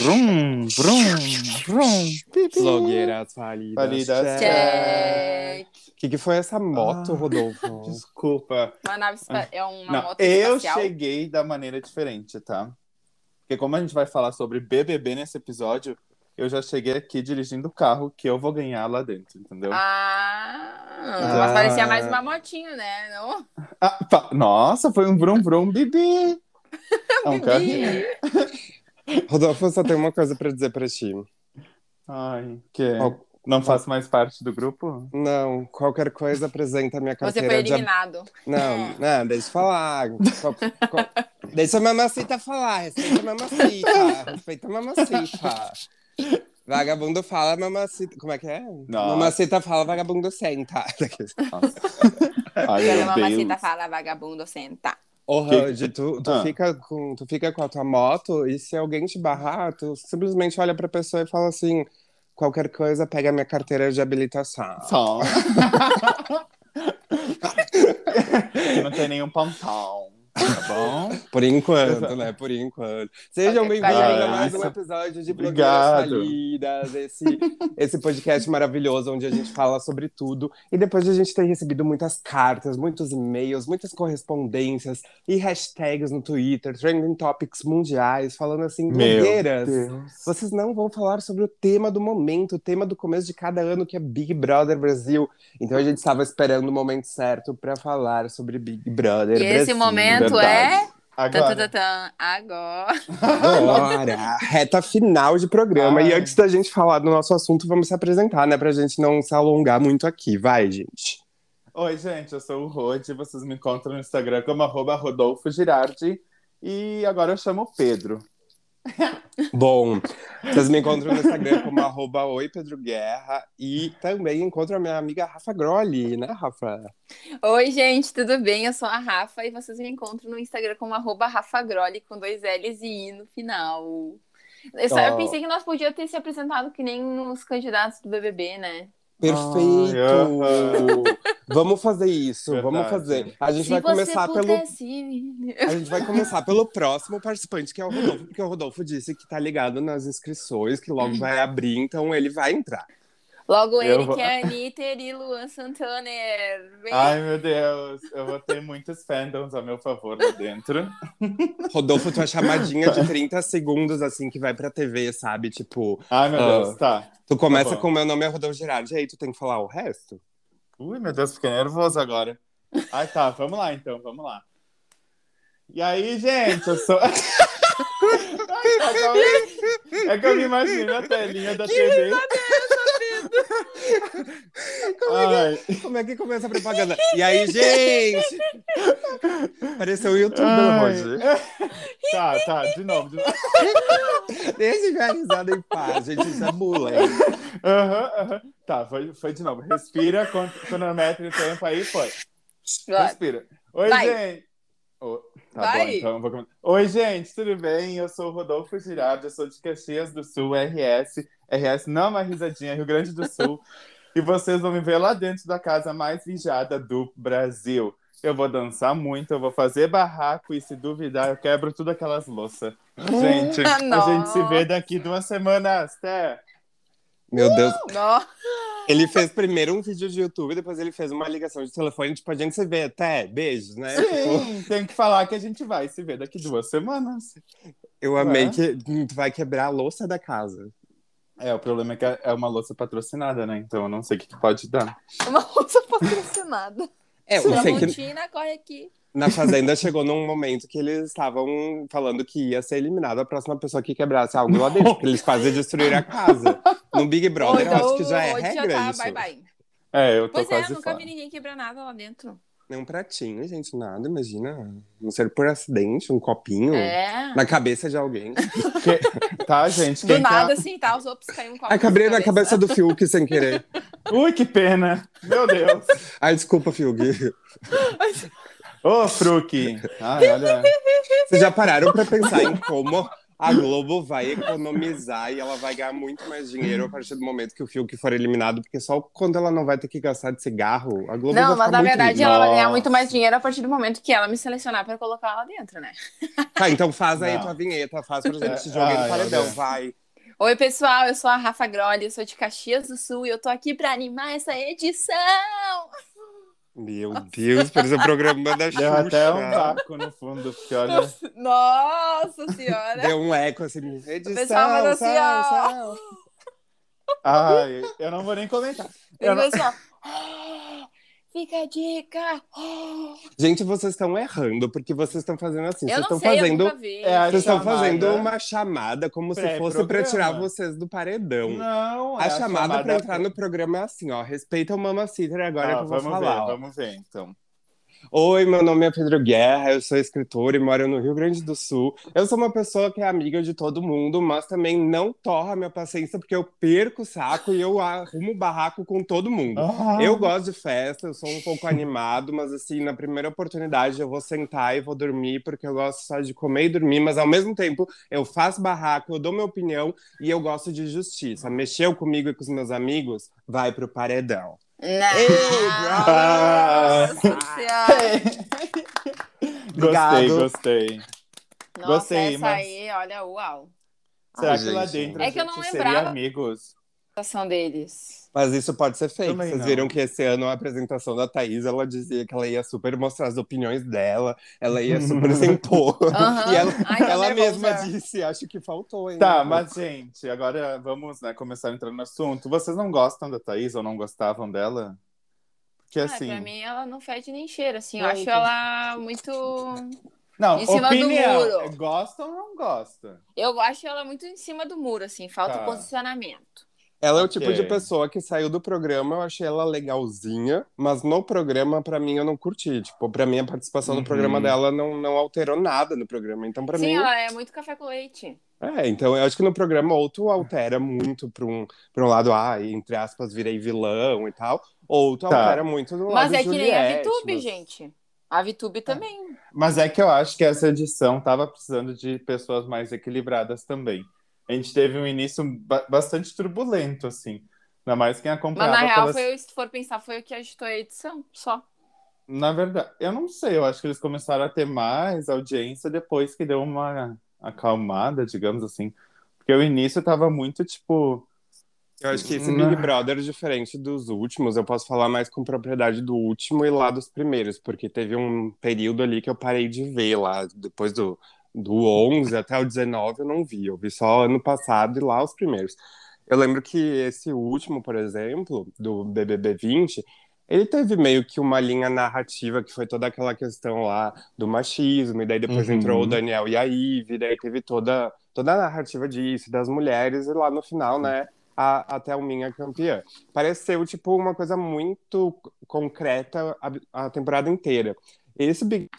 Vrum, vrum, vrum. Blogueiras falidas. Falidas. Check. O que, que foi essa moto, Ah. Rodolfo? Desculpa. Uma nave espa- é uma Não, moto eu espacial. cheguei da maneira diferente, tá? Porque como a gente vai falar sobre BBB nesse episódio, eu já cheguei aqui dirigindo o carro que eu vou ganhar lá dentro, entendeu? Ah, Ah. mas parecia mais uma motinha, né? Não? Ah, nossa, foi um vrum vrum bibi. É um carrinho. Rodolfo, eu só tenho uma coisa pra dizer pra ti. Ai, que Qual- não faço mais parte do grupo? Não, qualquer coisa apresenta a minha Você carteira foi de... eliminado. Não, não, deixa eu falar. Qual- qual- Deixa a mamacita falar, respeita a mamacita. Respeita a mamacita. Vagabundo fala, mamacita. Como é que é? Nossa. Mamacita fala, vagabundo senta. Nossa. Ai, Quando mamacita Deus. fala vagabundo, senta. Ô, Que- Randy, tu, tu, Ah. fica com, tu fica com a tua moto e se alguém te barrar, tu simplesmente olha pra pessoa e fala assim: qualquer coisa, pega minha carteira de habilitação. Só. não tem nenhum pontão, tá bom? Por enquanto, né? Por enquanto. Sejam bem-vindos a mais um episódio de Blogueiras. Falidas, esse, esse podcast maravilhoso onde a gente fala sobre tudo. E depois de a gente ter recebido muitas cartas, muitos e-mails, muitas correspondências e hashtags no Twitter, trending topics mundiais, falando assim, blogueiras. Vocês não vão falar sobre o tema do momento, o tema do começo de cada ano, que é Big Brother Brasil. Então a gente estava esperando o momento certo para falar sobre Big Brother E esse Brasil. momento verdade. é. Agora. Agora. Agora, reta final de programa. Ai. E antes da gente falar do nosso assunto, vamos se apresentar, né? Pra gente não se alongar muito aqui. Vai, gente. Oi, gente, eu sou o Rode, vocês me encontram no Instagram como arroba Rodolfo Girardi. E agora eu chamo Pedro. Bom, vocês me encontram no Instagram como arroba Oi Pedro Guerra. E também encontram a minha amiga Rafa Grolli, né, Rafa? Oi, gente, tudo bem? Eu sou a Rafa e vocês me encontram no Instagram como arroba Rafa Grolli, com dois L's e I no final. Eu, só, eu Oh. pensei que nós podíamos ter se apresentado que nem os candidatos do BBB, né? Perfeito! Ai, Vamos fazer isso, vamos Verdade. fazer. A gente se vai começar pelo. A gente vai começar pelo próximo participante, que é o Rodolfo, porque o Rodolfo disse que tá ligado nas inscrições, que logo vai abrir, então ele vai entrar. Logo Eu ele vou- que é Anitta e Luan Santana. Vem. Ai, meu Deus, eu vou ter muitos fandoms a meu favor lá dentro. Rodolfo, tua chamadinha de 30 segundos, assim, que vai pra TV, sabe? Tipo, Ai, meu Ah. Deus, tá. tu começa Tá com meu nome é Rodolfo Girardi, e aí tu tem que falar o resto? Ui, meu Deus, fiquei nervoso agora. Ai, tá, vamos lá então, vamos lá. E aí, gente, eu sou. Ai, é, que eu... é que eu me imagino a telinha da TV. Ai, Como é que começa a propaganda? E aí, gente? Pareceu o YouTube hoje. Tá, tá, de novo. De novo. Deixa risada em paz, gente, isso é bullying. Aham, aham. Tá, foi, foi de novo. Respira, quando cronometra o tempo aí, foi. Respira. Oi, Vai. gente. Ô, tá Vai. bom, então eu vou começar. Oi, gente, tudo bem? Eu sou o Rodolfo Girardi, eu sou de Caxias do Sul, RS. RS não é uma risadinha, Rio Grande do Sul. e vocês vão me ver lá dentro da casa mais vigiada do Brasil. Eu vou dançar muito, eu vou fazer barraco e se duvidar, eu quebro tudo aquelas louças. Gente, a gente se vê daqui duas semanas. Até! Meu Deus, Nó. Ele fez primeiro um vídeo de YouTube, depois ele fez uma ligação de telefone, tipo, a gente se vê até, beijos, né? Tipo, Sim, tem que falar que a gente vai se ver daqui duas semanas. eu amei É. que tu vai quebrar a louça da casa. É, o problema é que é uma louça patrocinada, né? Então eu não sei o que, que pode dar. Uma louça patrocinada. É, eu sei que Tramontina, corre aqui. na Fazenda chegou num momento que eles estavam falando que ia ser eliminado a próxima pessoa que quebrasse algo lá dentro, porque eles quase destruíram a casa. No Big Brother, eu acho que já é regra tá, isso. bye bye. É, eu tô Pois é, quase nunca fora. vi ninguém quebrar nada lá dentro. É um pratinho, gente, nada, imagina. Não ser por acidente, um copinho É. na cabeça de alguém. Tá, gente? Do nada, quer- assim, tá? Os outros caem um copo Ai, cabrei na cabeça do Fiuk sem querer. Ui, que pena! Meu Deus! Ai, desculpa, Fiuk. Ô, Fruki! Ai, olha. Vocês já pararam pra pensar em como a Globo vai economizar e ela vai ganhar muito mais dinheiro a partir do momento que o Fiuk for eliminado, porque só quando ela não vai ter que gastar de cigarro, a Globo vai Não, mas na muito verdade rica. ela vai ganhar muito mais dinheiro a partir do momento que ela me selecionar pra colocar lá dentro, né? Tá, então faz aí Não. tua vinheta, faz pra gente se jogar no paredão, vai. Oi, pessoal, eu sou a Rafa Grolli, eu sou de Caxias do Sul e eu tô aqui pra animar essa edição. Meu Deus, parece o programa da Xuxa. Deu até um vácuo no fundo, porque olha. Nossa senhora! Deu um eco assim, edição, pessoal mandou assim, sal, sal. Ai, eu não vou nem comentar. Ele Eu não- falou assim, ó. "Ah, Fica a dica! Ah." Gente, vocês estão errando, porque vocês estão fazendo assim. Eu Vocês não estão sei, eu fazendo. nunca vi. É a Vocês estão chamada fazendo uma chamada como se fosse pra pré-programa. tirar vocês do paredão. Não, é a chamada pra entrar no programa é assim, ó. Respeita o Mamacita agora Ah, que eu vou vamos falar. ver, ó. vamos ver, então. Oi, meu nome é Pedro Guerra, eu sou escritor e moro no Rio Grande do Sul. Eu sou uma pessoa que é amiga de todo mundo, mas também não torra minha paciência porque eu perco o saco e eu arrumo barraco com todo mundo. Ah, Eu gosto de festa, eu sou um pouco animado, mas assim, na primeira oportunidade eu vou sentar e vou dormir, porque eu gosto só de comer e dormir, mas ao mesmo tempo eu faço barraco, eu dou minha opinião e eu gosto de justiça. Mexeu comigo e com os meus amigos, vai pro paredão. Ah. Nossa Senhora. Gostei, gostei. Nossa, Gostei, essa mas- aí, olha, uau. Será Ai, que lá gente. dentro É a que eu não seria lembrava. amigos? A ação deles. Mas isso pode ser. Também Vocês não. viram que esse ano a apresentação da Thaís, ela dizia que ela ia super mostrar as opiniões dela, ela ia super se impor. Aham. E ela, Ai, tô ela mesma disse, acho que faltou ainda. Tá, mas gente, agora vamos né, começar a entrar no assunto. Vocês não gostam da Thaís ou não gostavam dela? Porque Ah, assim. pra mim, ela não fede nem cheira, assim. Eu Não, acho então- ela muito. Não, em cima do opinião. muro. Gosta ou não gosta? Eu acho ela muito em cima do muro, assim. Falta Tá. posicionamento. Ela é o Ok. tipo de pessoa que saiu do programa, eu achei ela legalzinha, mas no programa, pra mim, eu não curti. Tipo, pra mim, a participação Uhum. no programa dela não, não alterou nada no programa. Então, pra Sim, mim. ela é muito café com leite. É, então eu acho que no programa ou tu altera muito pra um, pra um lado, ah, entre aspas, virei vilão e tal, ou tu Tá. altera muito do Mas lado é que nem a Juliette, VTube, mas- gente. A VTube também. Mas é que eu acho que essa edição tava precisando de pessoas mais equilibradas também. A gente teve um início ba- bastante turbulento, assim. Ainda mais quem Mas acompanhava na real, pelas- foi, se for pensar, foi o que agitou a edição, só. Na verdade, eu não sei, eu acho que eles começaram a ter mais audiência depois que deu uma acalmada, digamos assim. Porque o início tava muito, tipo... Eu acho que esse Não. Big Brother, diferente dos últimos, eu posso falar mais com propriedade do último e lá dos primeiros, porque teve um período ali que eu parei de ver lá, depois do, do 11 até o 19 eu não vi, eu vi só ano passado e lá os primeiros. Eu lembro que esse último, por exemplo, do BBB 20, ele teve meio que uma linha narrativa que foi toda aquela questão lá do machismo, e daí depois Uhum. entrou o Daniel e a Ivy, daí teve toda, toda a narrativa disso, das mulheres, e lá no final, né, a, a Thelminha campeã. Pareceu, tipo, uma coisa muito concreta a, a temporada inteira. Esse Big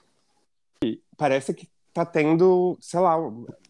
parece que tá tendo, sei lá,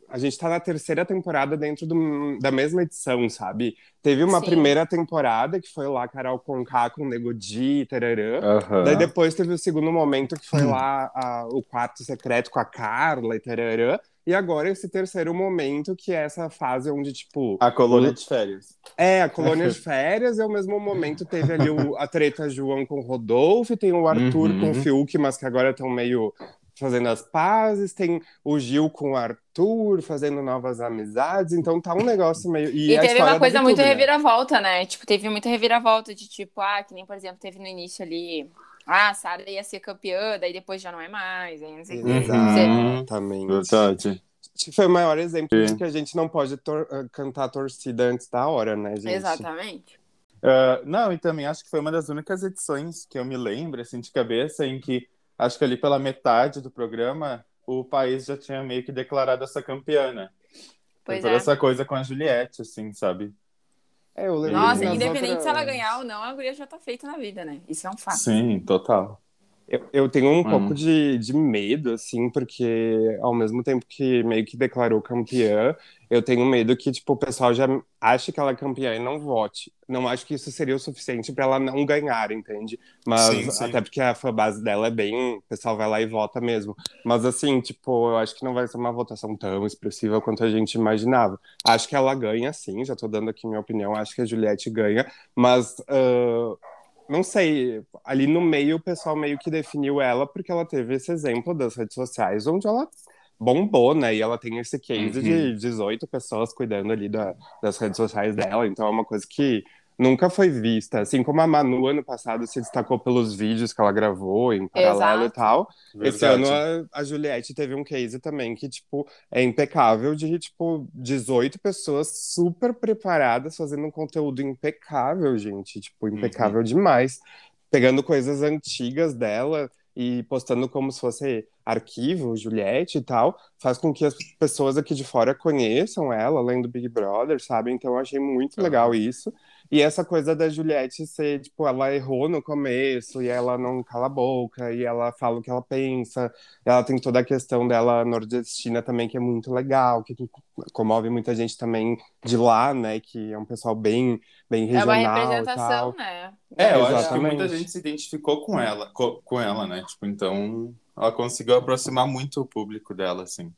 a gente tá na terceira temporada dentro do- da mesma edição, sabe? Teve uma Sim. primeira temporada que foi lá Carol Conká com Nego Di, tararã. aham. Daí depois teve o segundo momento que foi lá a- o quarto secreto com a Carla e tararã. E agora esse terceiro momento, que é essa fase onde, tipo, A colônia de férias. é, a colônia de férias, e ao mesmo momento teve ali o- a treta João com o Rodolfo, tem o Arthur Uhum. com o Fiuk, mas que agora estão meio fazendo as pazes, tem o Gil com o Arthur fazendo novas amizades, então tá um negócio meio. E, E, a teve uma coisa muito né? reviravolta, né? Tipo, teve muita reviravolta de tipo, ah, que nem, por exemplo, teve no início ali. Ah, a Sara ia ser campeã, daí depois já não é mais. Aí não sei. Exatamente. Verdade. Acho que foi o maior exemplo de Sim. que a gente não pode tor- eh, cantar a torcida antes da hora, né, gente? Exatamente. Ah, não, e também acho que foi uma das únicas edições que eu me lembro, assim, de cabeça, em que acho que ali pela metade do programa o país já tinha meio que declarado essa campeã, né? Pois Tem toda é. essa coisa com a Juliette, assim, sabe? É, Nossa, independente se ela outras- ganhar ou não, a guria já tá feita na vida, né? Isso é um fato. Sim, total. Eu, eu tenho um Hum. pouco de, de medo, assim, porque ao mesmo tempo que meio que declarou campeã, eu tenho medo que, tipo, o pessoal já ache que ela é campeã e não vote. Não acho que isso seria o suficiente para ela não ganhar, entende? Mas Sim, sim. até porque a fanbase dela é bem. O pessoal vai lá e vota mesmo. Mas assim, tipo, eu acho que não vai ser uma votação tão expressiva quanto a gente imaginava. Acho que ela ganha, sim, já tô dando aqui minha opinião. Acho que a Juliette ganha, mas. ah, não sei, ali no meio o pessoal meio que definiu ela porque ela teve esse exemplo das redes sociais, onde ela bombou, né? E ela tem esse case Uhum. de 18 pessoas cuidando ali da- das redes sociais dela, então é uma coisa que nunca foi vista. Assim como a Manu ano passado se destacou pelos vídeos que ela gravou em paralelo e Exato. tal. Esse Verdade. ano a, a Juliette teve um case também que, tipo, é impecável de, tipo, 18 pessoas super preparadas fazendo um conteúdo impecável, gente. Tipo, impecável demais. Pegando coisas antigas dela e postando como se fosse arquivo, Juliette e tal, faz com que as pessoas aqui de fora conheçam ela, além do Big Brother, sabe? Então eu achei muito legal isso. E essa coisa da Juliette ser, tipo, ela errou no começo e ela não cala a boca e ela fala o que ela pensa. Ela tem toda a questão dela nordestina também, que é muito legal, que comove muita gente também de lá, né? Que é um pessoal bem, bem É uma regional representação, tal. né? É, eu acho que Exatamente. muita gente se identificou com ela, co- com, ela, né? Tipo, então ela conseguiu aproximar muito o público dela, assim.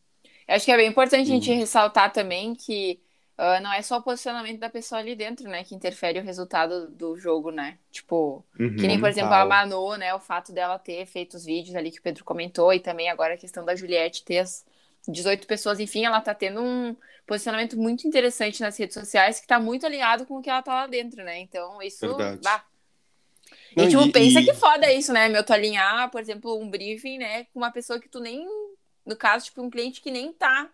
Eu acho que é bem importante a gente Uhum. ressaltar também que ah, não é só o posicionamento da pessoa ali dentro, né, que interfere o resultado do jogo, né? Tipo, que nem, por exemplo, a Total. Manu, né, o fato dela ter feito os vídeos ali que o Pedro comentou e também agora a questão da Juliette ter as 18 pessoas, enfim, ela tá tendo um posicionamento muito interessante nas redes sociais que tá muito alinhado com o que ela tá lá dentro, né? Então, isso, Verdade. bah. Não, E, tipo, e- pensa e- que foda isso, né, meu? Tu alinhar, por exemplo, um briefing, né, com uma pessoa que tu nem. No caso, tipo, um cliente que nem tá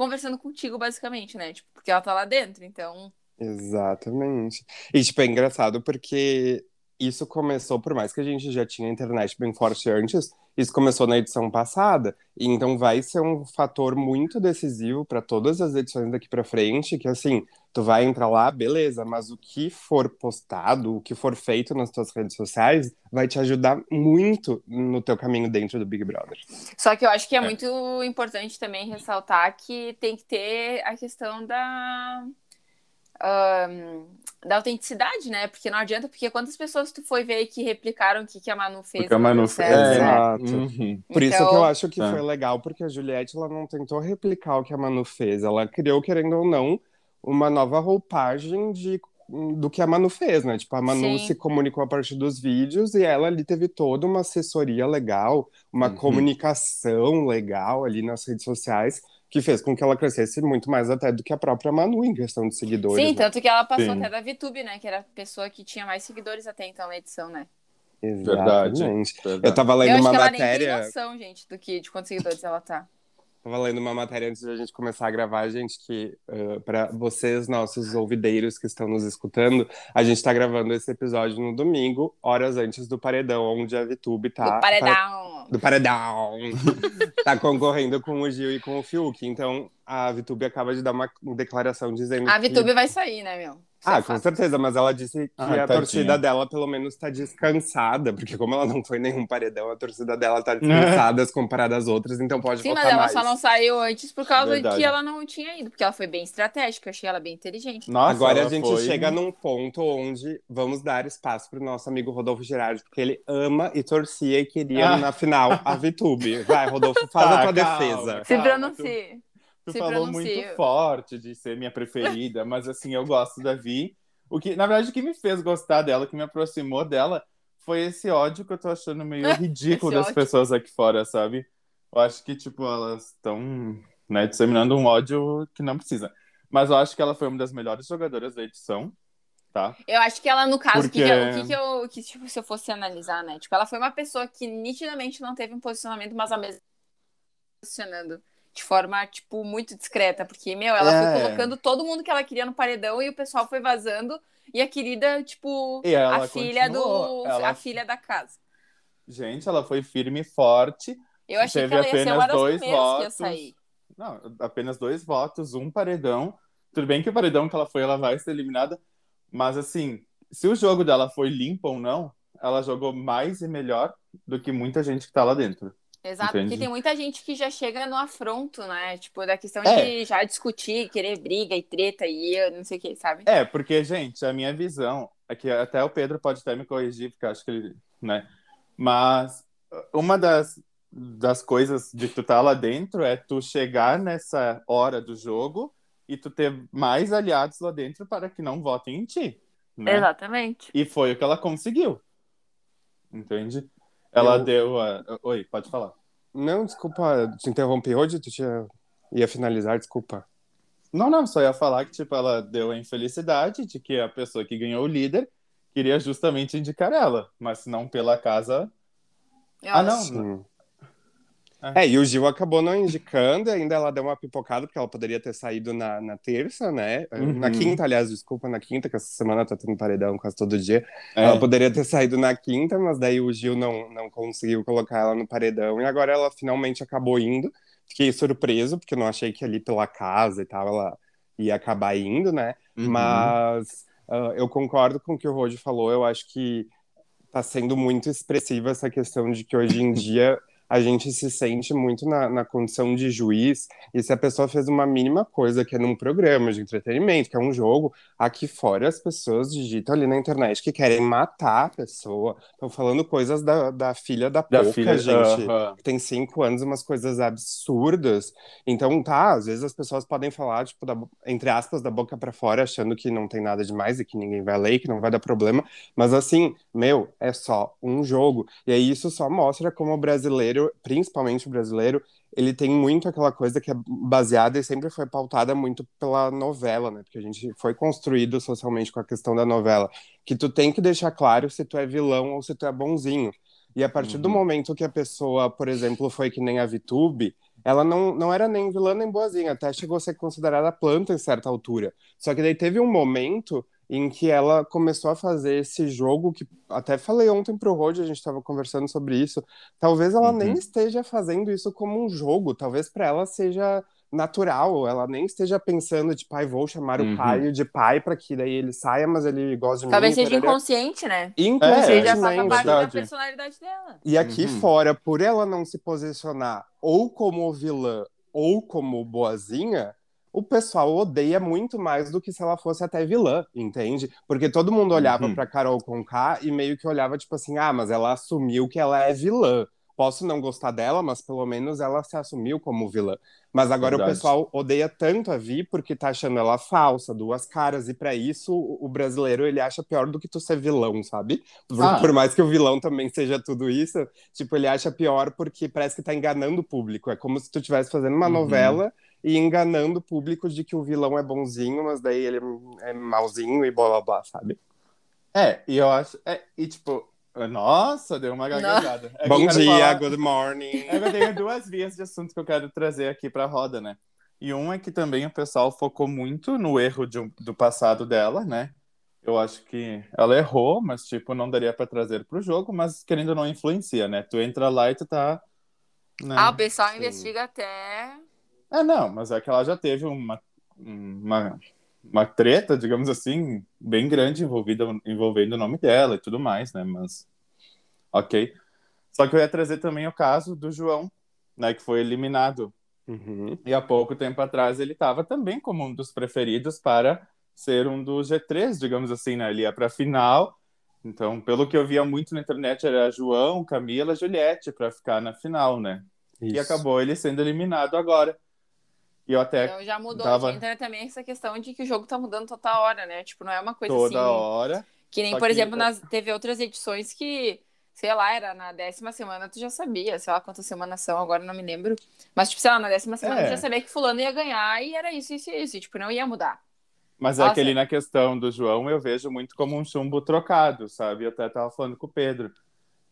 conversando contigo, basicamente, né? Tipo, porque ela tá lá dentro. Então. Exatamente. E, tipo, é engraçado porque isso começou, por mais que a gente já tinha internet bem forte antes, isso começou na edição passada. E então vai ser um fator muito decisivo para todas as edições daqui para frente, que assim, tu vai entrar lá, beleza, mas o que for postado, o que for feito nas tuas redes sociais, vai te ajudar muito no teu caminho dentro do Big Brother. Só que eu acho que é, É. muito importante também ressaltar que tem que ter a questão da. Ahn, da autenticidade, né? Porque não adianta, porque quantas pessoas tu foi ver que replicaram o que, que a Manu fez? Porque a Manu fez. É, né? Exato. Uhum. Por isso Então- que eu acho que Tá. foi legal, porque a Juliette ela não tentou replicar o que a Manu fez. Ela criou, querendo ou não, uma nova roupagem de, do que a Manu fez, né? Tipo, a Manu Sim. se comunicou a partir dos vídeos e ela ali teve toda uma assessoria legal, uma Uhum. comunicação legal ali nas redes sociais, que fez com que ela crescesse muito mais até do que a própria Manu em questão de seguidores. Sim, né? tanto que ela passou Sim. até da VTube, né? Que era a pessoa que tinha mais seguidores até então na edição, né? Verdade. Exatamente. Verdade. Eu tava eu lendo acho uma que ela matéria. nem tem noção, gente, do que, de quantos seguidores ela tá. Tava lendo uma matéria antes de a gente começar a gravar, gente, que para vocês, nossos ouvideiros que estão nos escutando, a gente tá gravando esse episódio no domingo, horas antes do paredão, onde a VTube tá. do paredão. Do paredão! tá concorrendo com o Gil e com o Fiuk. Então, a VTube acaba de dar uma declaração dizendo A que. VTube vai sair, né, meu? Ah, é com certeza, mas ela disse que Ah, a tadinha. torcida dela, pelo menos, tá descansada, porque como ela não foi nenhum paredão, a torcida dela tá descansada comparada às outras, então pode Sim, votar mas ela mais. só não saiu antes por causa Verdade. que ela não tinha ido, porque ela foi bem estratégica, eu achei ela bem inteligente. Nossa, Agora a gente foi- chega num ponto onde vamos dar espaço pro nosso amigo Rodolfo Gerardi, porque ele ama e torcia e queria Ah. na final a VTube. Vai, Rodolfo, faz Tá, a tua calma. defesa. Se pronuncie. Tu falou muito forte de ser minha preferida, mas assim, eu gosto da Vi. O que, na verdade, o que me fez gostar dela, o que me aproximou dela, foi esse ódio que eu tô achando meio ridículo das ódio. pessoas aqui fora, sabe? Eu acho que, tipo, elas estão, né, disseminando um ódio que não precisa. Mas eu acho que ela foi uma das melhores jogadoras da edição, tá? Eu acho que ela, no caso, Porque- que que que, eu. Que, tipo, se eu fosse analisar, né? Tipo, ela foi uma pessoa que nitidamente não teve um posicionamento, mas mesmo tempo posicionando de forma, tipo, muito discreta. Porque, meu, ela É. foi colocando todo mundo que ela queria no paredão e o pessoal foi vazando. E a querida, tipo, a filha continuou, do. ela- A filha da casa. Gente, ela foi firme e forte. Eu achei Teve que ela ia ser apenas uma das dois primeiras que ia votos. sair. Não, apenas dois votos, um paredão. Tudo bem que o paredão que ela foi, ela vai ser eliminada. Mas assim, se o jogo dela foi limpo ou não, ela jogou mais e melhor do que muita gente que tá lá dentro. Exato, Entendi. porque tem muita gente que já chega no afronto, né? Tipo, da questão É. de já discutir, querer briga e treta e eu não sei o que, sabe? É, porque, gente, a minha visão, é que até o Pedro pode até me corrigir, porque acho que ele, né? Mas uma das, das coisas de tu estar lá dentro é tu chegar nessa hora do jogo e tu ter mais aliados lá dentro para que não votem em ti, né? Exatamente. E foi o que ela conseguiu. Entende? Ela Eu- deu a... Oi, pode falar. Não, desculpa, te interrompi hoje, tu tinha... ia finalizar, desculpa. Não, não, só ia falar que, tipo, ela deu a infelicidade de que a pessoa que ganhou o líder queria justamente indicar ela, mas não pela casa. Eu Ah, não. acho. Sim. É. É, e o Gil acabou não indicando, ainda ela deu uma pipocada, porque ela poderia ter saído na, na terça, né? Uhum. Na quinta, aliás, desculpa, na quinta, que essa semana tá tendo paredão quase todo dia. É. Ela poderia ter saído na quinta, mas daí o Gil não, não conseguiu colocar ela no paredão, e agora ela finalmente acabou indo. Fiquei surpreso, porque não achei que ali pela casa e tal ela ia acabar indo, né? Uhum. Mas ah, eu concordo com o que o Rodi falou, eu acho que tá sendo muito expressiva essa questão de que hoje em dia a gente se sente muito na, na condição de juiz, e se a pessoa fez uma mínima coisa que é num programa de entretenimento, que é um jogo, aqui fora as pessoas digitam ali na internet que querem matar a pessoa. Estão falando coisas da, da filha da, Da Poca, filha, gente aham. que tem cinco anos, umas coisas absurdas. Então, tá, às vezes as pessoas podem falar, tipo, da- entre aspas, da boca pra fora, achando que não tem nada demais e que ninguém vai ler, que não vai dar problema. Mas assim, meu, é só um jogo. E aí isso só mostra como o brasileiro, principalmente o brasileiro, ele tem muito aquela coisa que é baseada e sempre foi pautada muito pela novela, né? Porque a gente foi construído socialmente com a questão da novela, que tu tem que deixar claro se tu é vilão ou se tu é bonzinho. E a partir do Uhum. momento que a pessoa, por exemplo, foi que nem a Vitube, ela não, não era nem vilã nem boazinha, até chegou a ser considerada planta em certa altura. Só que daí teve um momento em que ela começou a fazer esse jogo que até falei ontem pro Rod, a gente estava conversando sobre isso. Talvez ela Uhum. nem esteja fazendo isso como um jogo, talvez para ela seja natural, ela nem esteja pensando de pai, vou chamar Uhum. o pai de pai para que daí ele saia, mas ele gosta de Talvez mim. seja tarará. inconsciente, né? É, Seja parte da personalidade dela. E aqui Uhum. fora, por ela não se posicionar ou como vilã ou como boazinha, o pessoal odeia muito mais do que se ela fosse até vilã, entende? Porque todo mundo olhava Uhum. pra Carol Conká e meio que olhava tipo assim: ah, mas ela assumiu que ela é vilã. Posso não gostar dela, mas pelo menos ela se assumiu como vilã. Mas agora Verdade. o pessoal odeia tanto a Vi porque tá achando ela falsa, duas caras, e pra isso o o brasileiro ele acha pior do que tu ser vilão, sabe? Por, Ah. por mais que o vilão também seja tudo isso, tipo, ele acha pior porque parece que tá enganando o público. É como se tu estivesse fazendo uma Uhum. novela e enganando o público de que o vilão é bonzinho, mas daí ele é malzinho e blá blá blá, sabe? É, e eu acho. É, e tipo, nossa, deu uma gaguejada. É Bom dia, falar- good morning. É eu tenho duas vias de assunto que eu quero trazer aqui pra roda, né? E um é que também o pessoal focou muito no erro de um- do passado dela, né? Eu acho que ela errou, mas, tipo, não daria pra trazer pro jogo, mas querendo ou não influencia, né? Tu entra lá e tu tá. né? Ah, o pessoal Sim. investiga até. É, não, mas é que ela já teve uma, uma, uma treta, digamos assim, bem grande envolvida, envolvendo o nome dela e tudo mais, né? Mas, ok. Só que eu ia trazer também o caso do João, né? Que foi eliminado. Uhum. E há pouco tempo atrás ele estava também como um dos preferidos para ser um dos G3, digamos assim, né? Ele ia para a final. Então, pelo que eu via muito na internet, era João, Camila, Juliette para ficar na final, né? E Isso. acabou ele sendo eliminado agora. E eu até Então já mudou. tava- entra também essa questão de que o jogo tá mudando toda hora, né? Tipo, não é uma coisa toda assim. hora. Que nem, por que- exemplo, nas, teve outras edições que, sei lá, era na décima semana, tu já sabia, sei lá quantas semanas são, agora não me lembro. Mas, tipo, sei lá, na décima semana É. tu já sabia que fulano ia ganhar e era isso, isso e isso. E, tipo, não ia mudar. Mas é Nossa. aquele na questão do João, eu vejo muito como um chumbo trocado, sabe? Eu até estava falando com o Pedro.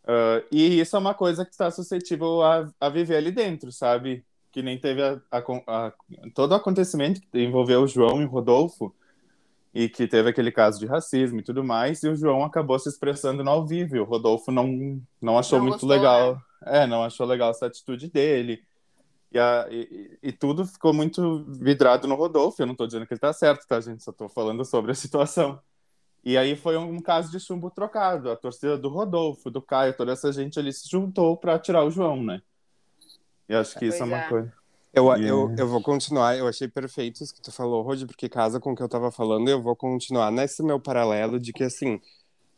Ah, e isso é uma coisa que está suscetível a, a viver ali dentro, sabe? Que nem teve a- a- a- todo o acontecimento que envolveu o João e o Rodolfo, e que teve aquele caso de racismo e tudo mais, e o João acabou se expressando no ao vivo. e O Rodolfo não, não achou Não muito gostou, né? legal. É, não achou legal essa atitude dele. E, a- e- e- tudo ficou muito vidrado no Rodolfo. Eu não tô dizendo que ele tá certo, tá, gente? Só tô falando sobre a situação. E aí foi um caso de chumbo trocado. A torcida do Rodolfo, do Caio, toda essa gente ali se juntou para tirar o João, né? E acho que Pois isso é uma é. coisa. Eu, Yeah. eu, eu vou continuar, eu achei perfeito isso que tu falou, Rodi, porque casa com o que eu tava falando, e eu vou continuar nesse meu paralelo de que, assim,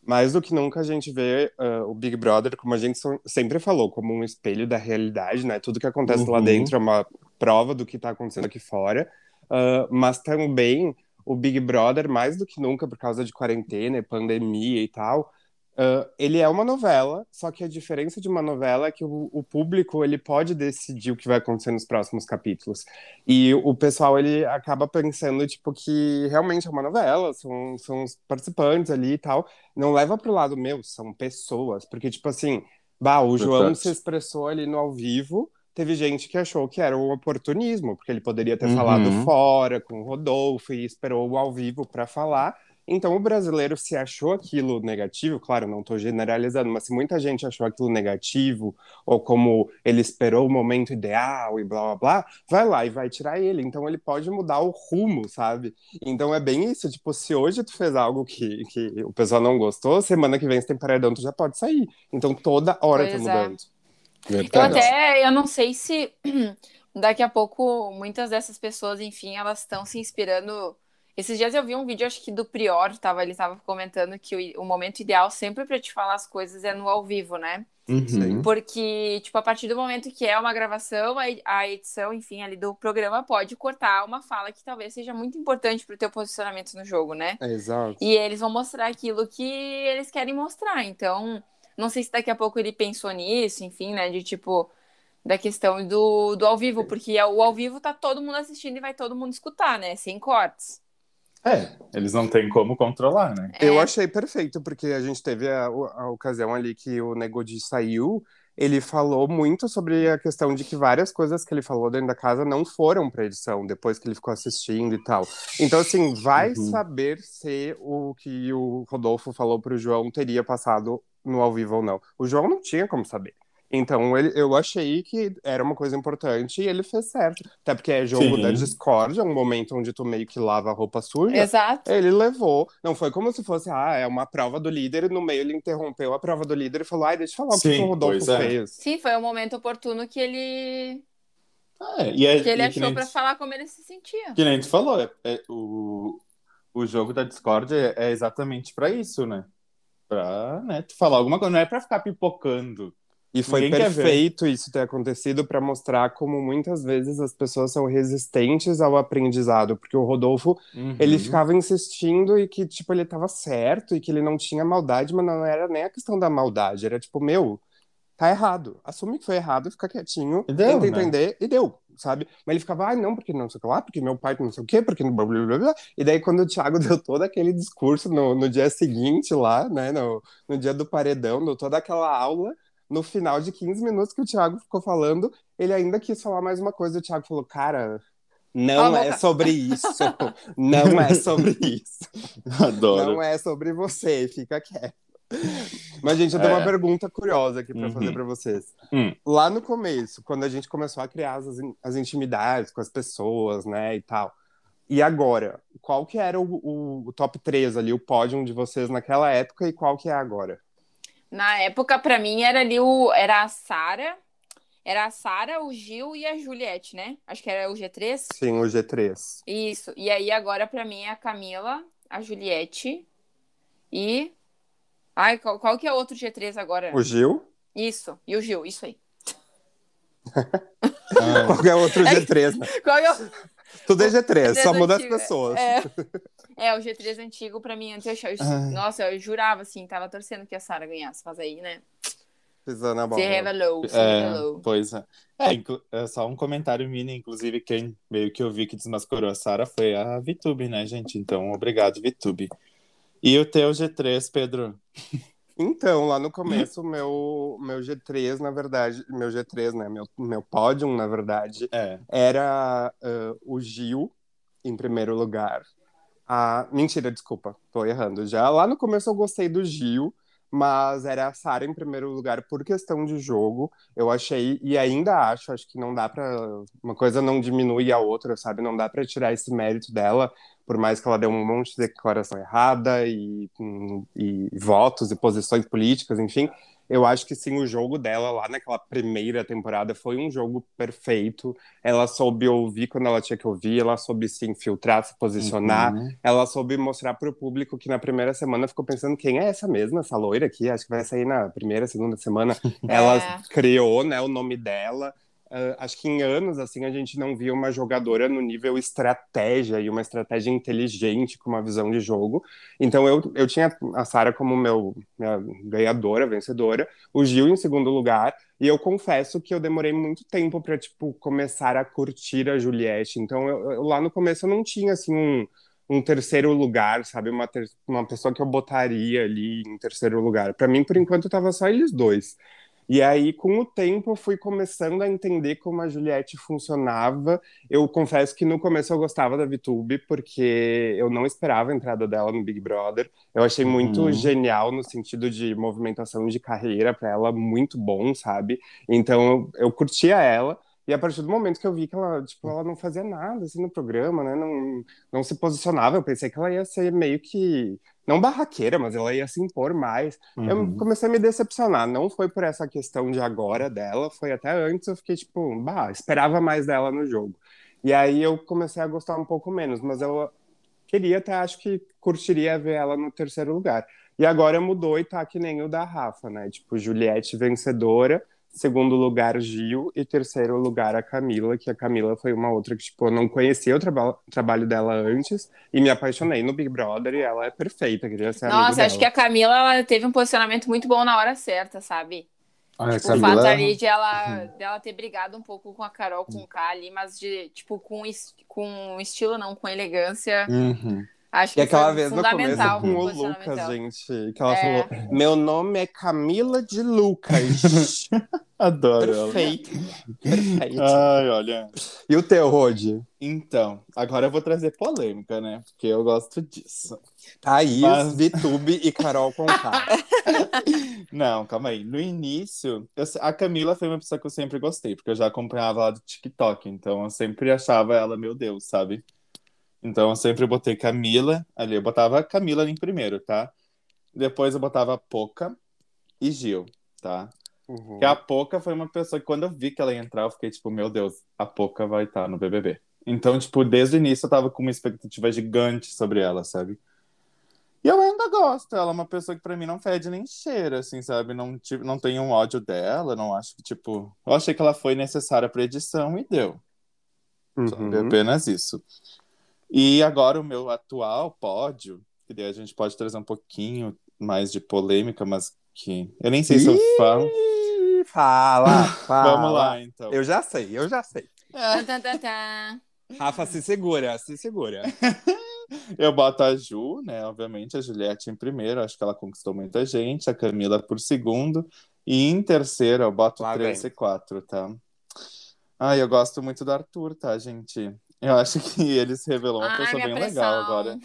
mais do que nunca a gente vê ah, o Big Brother, como a gente so- sempre falou, como um espelho da realidade, né? Tudo que acontece lá Uhum. dentro é uma prova do que tá acontecendo aqui fora, Ah, mas também o Big Brother, mais do que nunca, por causa de quarentena e pandemia e tal, ah, ele é uma novela, só que a diferença de uma novela é que o, o público ele pode decidir o que vai acontecer nos próximos capítulos. E o pessoal ele acaba pensando tipo que realmente é uma novela, são, são os participantes ali e tal. Não leva pro lado meu, são pessoas, porque tipo assim, bah, o João se expressou ali no ao vivo. Teve gente que achou que era um oportunismo, porque ele poderia ter Uhum. falado fora com o Rodolfo e esperou o ao vivo para falar. Então, o brasileiro, se achou aquilo negativo, claro, não estou generalizando, mas se muita gente achou aquilo negativo, ou como ele esperou o momento ideal e blá blá blá, vai lá e vai tirar ele. Então, ele pode mudar o rumo, sabe? Então, é bem isso. Tipo, se hoje tu fez algo que, que o pessoal não gostou, semana que vem, se tem paredão, tu já pode sair. Então, toda hora Pois tá é. mudando. Eu Verdade. até, eu não sei se daqui a pouco muitas dessas pessoas, enfim, elas estão se inspirando. Esses dias eu vi um vídeo, acho que do Prior, tava, ele tava comentando que o, o momento ideal sempre pra te falar as coisas é no ao vivo, né? Uhum. Porque, tipo, a partir do momento que é uma gravação, a ed- a edição, enfim, ali do programa pode cortar uma fala que talvez seja muito importante pro teu posicionamento no jogo, né? É, exato. E eles vão mostrar aquilo que eles querem mostrar. Então, não sei se daqui a pouco ele pensou nisso, enfim, né? De tipo, da questão do, do ao vivo, porque o ao vivo tá todo mundo assistindo e vai todo mundo escutar, né? Sem cortes. É, eles não têm como controlar, né? É. Eu achei perfeito, porque a gente teve a, a ocasião ali que o Negodi saiu, ele falou muito sobre a questão de que várias coisas que ele falou dentro da casa não foram pra edição, depois que ele ficou assistindo e tal. Então, assim, vai Uhum. saber se o que o Rodolfo falou pro João teria passado no ao vivo ou não. O João não tinha como saber. Então, ele, eu achei que era uma coisa importante e ele fez certo. Até porque é jogo Sim. da discórdia, um momento onde tu meio que lava a roupa suja. Exato. Ele levou. Não foi como se fosse, ah, é uma prova do líder, e no meio ele interrompeu a prova do líder e falou, ai, deixa eu falar o que Sim, que o Rodolfo é. fez. Sim, foi o momento oportuno que ele, É, e é, que ele e achou nem pra tu- falar como ele se sentia. Que nem tu falou, é, é- o, o jogo da Discord é, é exatamente pra isso, né? Pra né, tu falar alguma coisa, não é pra ficar pipocando. E foi Ninguém perfeito isso ter acontecido para mostrar como muitas vezes as pessoas são resistentes ao aprendizado, porque o Rodolfo, Uhum. ele ficava insistindo e que, tipo, ele tava certo e que ele não tinha maldade, mas não era nem a questão da maldade, era tipo, meu, tá errado. Assume que foi errado, fica quietinho, E deu, tenta né? entender e deu, sabe? Mas ele ficava, ai, não, porque não sei o que lá, porque meu pai não sei o quê, porque blá, blá, blá, blá. E daí quando o Thiago deu todo aquele discurso no, no dia seguinte lá, né, no, no dia do paredão, deu toda aquela aula, no final de 15 minutos que o Thiago ficou falando, ele ainda quis falar mais uma coisa, o Thiago falou, cara... Não é boca." sobre isso. Não é sobre isso. Adoro. Não é sobre você, fica quieto. Mas, gente, eu tenho É. uma pergunta curiosa aqui pra Uhum. fazer pra vocês. Hum. Lá no começo, quando a gente começou a criar as, as intimidades com as pessoas, né, e tal. E agora, qual que era o, o- o top 3 ali, o pódio de vocês naquela época e qual que é agora? Na época, pra mim, era ali o. Era a Sara. Era a Sara, o Gil e a Juliette, né? Acho que era o G3. Sim, o G3. Isso. E aí agora pra mim é a Camila, a Juliette e. Ai, qual, qual que é outro G3 agora? O Gil? Isso. E o Gil, isso aí. Ah, Qual que é outro G3? né? Qual é o... Tudo é G3, só G3 muda as antigo, pessoas. É, é, o G3 antigo pra mim antes eu achava. Ai. Nossa, eu jurava assim, tava torcendo que a Sara ganhasse, mas aí, né? Pisando a Se bola. revelou, se É, revelou. pois é. É, é só um comentário mini, inclusive, quem meio que eu vi que desmascarou a Sara foi a VTube, né, gente? Então, obrigado, VTube. E o teu G3, Pedro? Então, lá no começo, meu, meu G3, na verdade, meu G3, né, meu, meu pódio, na verdade, É. era ah, o Gil, em primeiro lugar. Ah, mentira, desculpa, tô errando já. Lá no começo eu gostei do Gil, mas era a Sara em primeiro lugar por questão de jogo. Eu achei, e ainda acho, acho que não dá para Uma coisa não diminui a outra, sabe? Não dá para tirar esse mérito dela, por mais que ela deu um monte de declaração errada e, e, e votos e posições políticas, enfim eu acho que sim, o jogo dela lá naquela primeira temporada foi um jogo perfeito. Ela soube ouvir quando ela tinha que ouvir, ela soube se infiltrar, se posicionar, uhum. ela soube mostrar para o público que na primeira semana ficou pensando quem é essa mesma, essa loira aqui, acho que vai sair na primeira, segunda semana. É. Ela criou, né, o nome dela. Uh, acho que em anos assim a gente não via uma jogadora no nível estratégia e uma estratégia inteligente com uma visão de jogo. Então eu, eu tinha a Sara como meu minha ganhadora, vencedora, o Gil em segundo lugar, e eu confesso que eu demorei muito tempo para tipo começar a curtir a Juliette. Então eu, eu, lá no começo eu não tinha assim um um terceiro lugar, sabe? Uma, ter uma pessoa que eu botaria ali em terceiro lugar. Para mim, por enquanto, tava só eles dois. E aí, com o tempo, eu fui começando a entender como a Juliette funcionava. Eu confesso que no começo eu gostava da VTube, porque eu não esperava a entrada dela no Big Brother. Eu achei muito uhum. genial no sentido de movimentação de carreira para ela, muito bom, sabe? Então, eu, eu curtia ela. E a partir do momento que eu vi que ela, tipo, ela não fazia nada assim no programa, né? Não, não se posicionava, eu pensei que ela ia ser meio que não barraqueira, mas ela ia se impor mais. Uhum. Eu comecei a me decepcionar. Não foi por essa questão de agora dela, foi até antes. Eu fiquei tipo, bah, esperava mais dela no jogo. E aí eu comecei a gostar um pouco menos, mas eu queria até, acho que curtiria ver ela no terceiro lugar. E agora mudou e tá que nem o da Rafa, né? Tipo, Juliette vencedora segundo lugar Gil e terceiro lugar a Camila, que a Camila foi uma outra que tipo eu não conhecia o traba trabalho dela antes e me apaixonei no Big Brother e ela é perfeita, queria ser Nossa, acho dela. que a Camila ela teve um posicionamento muito bom na hora certa, sabe? Ah, tipo, Camila... O fato ali de ela, dela ter brigado um pouco com a Carol, com o K ali, mas de, tipo, com, com estilo, não, com elegância. Uhum. Acho que e aquela vez no começo com o Lucas, gente, que ela é. falou: Meu nome é Camila de Lucas. Adoro Perfeito. Perfeito. Ai, olha. E o teu, Rod? Então, agora eu vou trazer polêmica, né? Porque eu gosto disso. Thaís, Mas... Vitube e Carol Conká. Não, calma aí. No início, eu... a Camila foi uma pessoa que eu sempre gostei, porque eu já acompanhava ela do TikTok, então eu sempre achava ela, meu Deus, sabe? Então eu sempre botei Camila ali. Eu botava Camila em primeiro, tá? Depois eu botava Poca e Gil, tá? Uhum. Que a Poca foi uma pessoa que quando eu vi que ela ia entrar, eu fiquei tipo, meu Deus, a Poca vai estar no BBB. Então, tipo, desde o início eu tava com uma expectativa gigante sobre ela, sabe? E eu ainda gosto. Ela é uma pessoa que pra mim não fede nem cheira, assim, sabe? Não, tipo, não tenho um ódio dela, não acho que, tipo. Eu achei que ela foi necessária pra edição e deu. Uhum. Apenas isso. E agora o meu atual pódio, que daí a gente pode trazer um pouquinho mais de polêmica, mas que eu nem sei se eu falo. Fala, fala. Vamos lá, então. Eu já sei, eu já sei. Rafa, se segura, se segura. eu boto a Ju, né? Obviamente, a Juliette em primeiro, acho que ela conquistou muita gente, a Camila por segundo, e em terceiro eu boto Lá 3 vem. e 4, tá? Ai, eu gosto muito do Arthur, tá, gente? Eu acho que ele se revelou uma Ai, pessoa bem pressão. legal agora.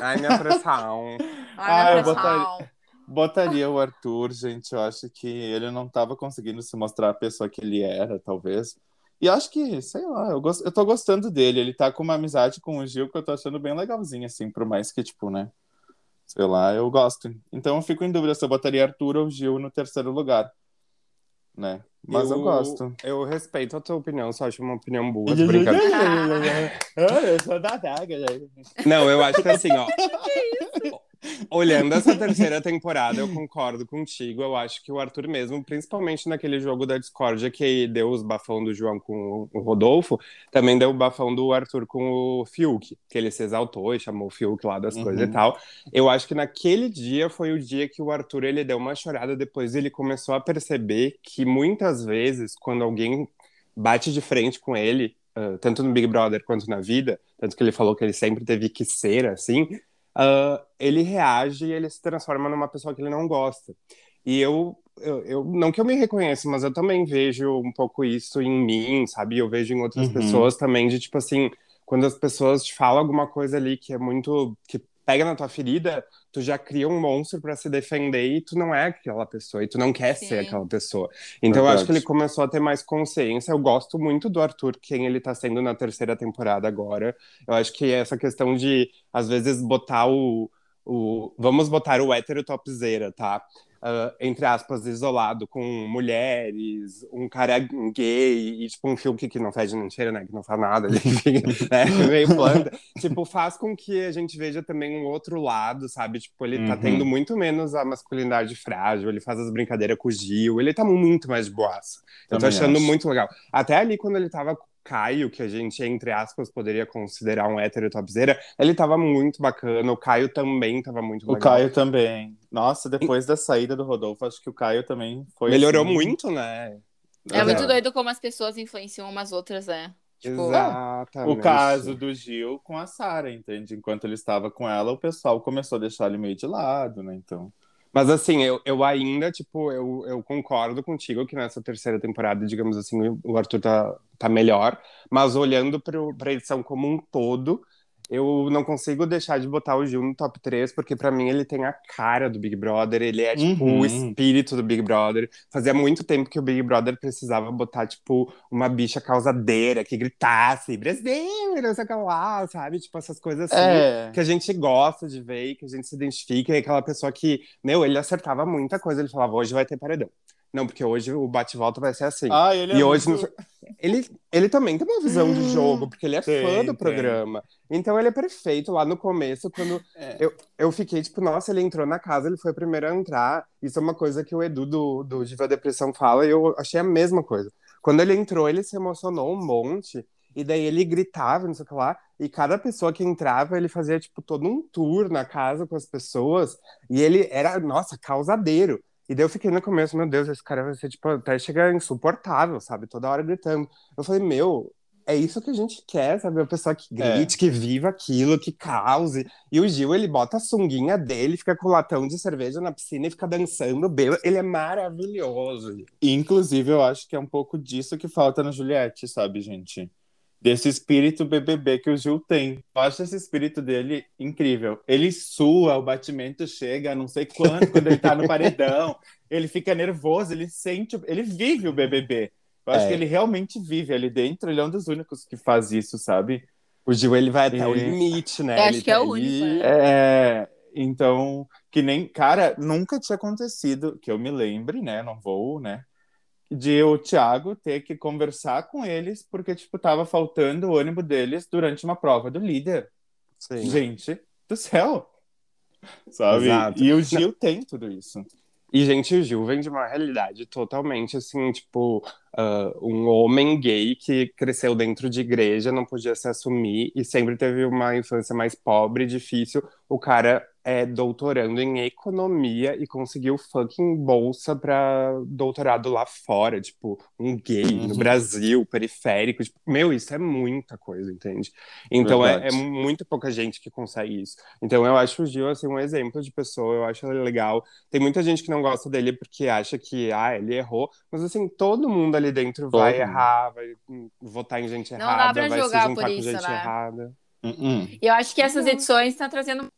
Ai, minha pressão. Ai, minha eu botaria, botaria o Arthur, gente. Eu acho que ele não estava conseguindo se mostrar a pessoa que ele era, talvez. E acho que, sei lá, eu, gost... eu tô gostando dele. Ele tá com uma amizade com o Gil que eu tô achando bem legalzinho, assim, por mais que, tipo, né? Sei lá, eu gosto. Então eu fico em dúvida se eu botaria Arthur ou Gil no terceiro lugar né? Mas eu, eu, gosto. Eu respeito a tua opinião, só acho uma opinião boa. Tô brincando. eu sou da daga. Não, eu acho que assim, ó. Olhando essa terceira temporada, eu concordo contigo. Eu acho que o Arthur mesmo, principalmente naquele jogo da discórdia que deu os bafão do João com o Rodolfo, também deu o bafão do Arthur com o Fiuk, que ele se exaltou e chamou o Fiuk lá das uhum. coisas e uhum. tal. Eu acho que naquele dia foi o dia que o Arthur ele deu uma chorada, depois ele começou a perceber que muitas vezes, quando alguém bate de frente com ele, tanto no Big Brother quanto na vida, tanto que ele falou que ele sempre teve que ser assim, uh, ele reage e ele se transforma numa pessoa que ele não gosta. E eu, eu, eu, não que eu me reconheça, mas eu também vejo um pouco isso em mim, sabe? Eu vejo em outras uhum. pessoas também, de tipo assim, quando as pessoas te falam alguma coisa ali que é muito. que pega na tua ferida, tu já cria um monstro para se defender e tu não é aquela pessoa, e tu não quer Sim. ser aquela pessoa. Então Verdade. eu acho que ele começou a ter mais consciência. Eu gosto muito do Arthur, quem ele tá sendo na terceira temporada agora. Eu acho que essa questão de, às vezes, botar o. o vamos botar o hétero topzera, tá? Uh, entre aspas, isolado com mulheres, um cara gay, e tipo um filme que, que não faz nem cheira, né? Que não faz nada, enfim, né? Meio planta. tipo, faz com que a gente veja também um outro lado, sabe? Tipo, ele tá uhum. tendo muito menos a masculinidade frágil, ele faz as brincadeiras com o Gil, ele tá muito mais de boaça. Eu tô achando acho. muito legal. Até ali, quando ele tava Caio, que a gente, entre aspas, poderia considerar um hétero topzera, ele tava muito bacana. O Caio também tava muito legal. O Caio também. Nossa, depois da saída do Rodolfo, acho que o Caio também foi. Melhorou assim... muito, né? É muito doido como as pessoas influenciam umas outras, né? Tipo, Exatamente. O caso do Gil com a Sara, entende? Enquanto ele estava com ela, o pessoal começou a deixar ele meio de lado, né? Então. Mas assim, eu, eu ainda, tipo, eu, eu concordo contigo que nessa terceira temporada, digamos assim, o Arthur tá, tá melhor. Mas olhando para a edição como um todo, eu não consigo deixar de botar o Gil no top 3, porque para mim ele tem a cara do Big Brother, ele é tipo uhum. o espírito do Big Brother. Fazia muito tempo que o Big Brother precisava botar, tipo, uma bicha causadeira que gritasse, Brasil, não sei o que lá, sabe? Tipo, essas coisas assim é. que a gente gosta de ver, que a gente se identifica, e aquela pessoa que, meu, ele acertava muita coisa, ele falava, hoje vai ter paredão. Não, porque hoje o bate-volta vai ser assim. Ah, ele é e hoje muito... ele, ele também tem uma visão de jogo, porque ele é tem, fã do programa. Tem. Então ele é perfeito lá no começo, quando é. eu, eu fiquei tipo, nossa, ele entrou na casa, ele foi o primeiro a entrar. Isso é uma coisa que o Edu do, do Diva Depressão fala, e eu achei a mesma coisa. Quando ele entrou, ele se emocionou um monte, e daí ele gritava, não sei o que lá, e cada pessoa que entrava, ele fazia, tipo, todo um tour na casa com as pessoas, e ele era, nossa, causadeiro. E daí eu fiquei no começo, meu Deus, esse cara vai ser, tipo, até chegar insuportável, sabe? Toda hora gritando. Eu falei, meu, é isso que a gente quer, sabe? Uma pessoa que é. grite, é. que viva aquilo, que cause. E o Gil, ele bota a sunguinha dele, fica com o latão de cerveja na piscina e fica dançando bêbado. Ele é maravilhoso. Inclusive, eu acho que é um pouco disso que falta na Juliette, sabe, gente? Desse espírito BBB que o Gil tem. Eu acho esse espírito dele incrível. Ele sua, o batimento chega, não sei quanto, quando ele tá no paredão. Ele fica nervoso, ele sente, ele vive o BBB. Eu acho é. que ele realmente vive ali dentro, ele é um dos únicos que faz isso, sabe? O Gil, ele vai até é. o limite, né? Eu acho ele que é tá o único. Né? É, então, que nem, cara, nunca tinha acontecido, que eu me lembre, né? Não vou, né? De o Thiago ter que conversar com eles porque, tipo, tava faltando o ânimo deles durante uma prova do líder. Sim. Gente do céu! Sabe? Exato. E o Gil tem tudo isso. E, gente, o Gil vem de uma realidade totalmente, assim, tipo, uh, um homem gay que cresceu dentro de igreja, não podia se assumir e sempre teve uma infância mais pobre, difícil. O cara é doutorando em economia e conseguiu fucking bolsa para doutorado lá fora, tipo, um gay uhum. no Brasil, periférico. Tipo, meu, isso é muita coisa, entende? Então é, é, muito pouca gente que consegue isso. Então eu acho o Gil, assim, um exemplo de pessoa, eu acho ele legal. Tem muita gente que não gosta dele porque acha que, ah, ele errou, mas assim, todo mundo ali dentro todo vai mundo. errar, vai votar em gente errada, vai se juntar com isso, gente né? errada. Uh -uh. Eu acho que essas edições estão trazendo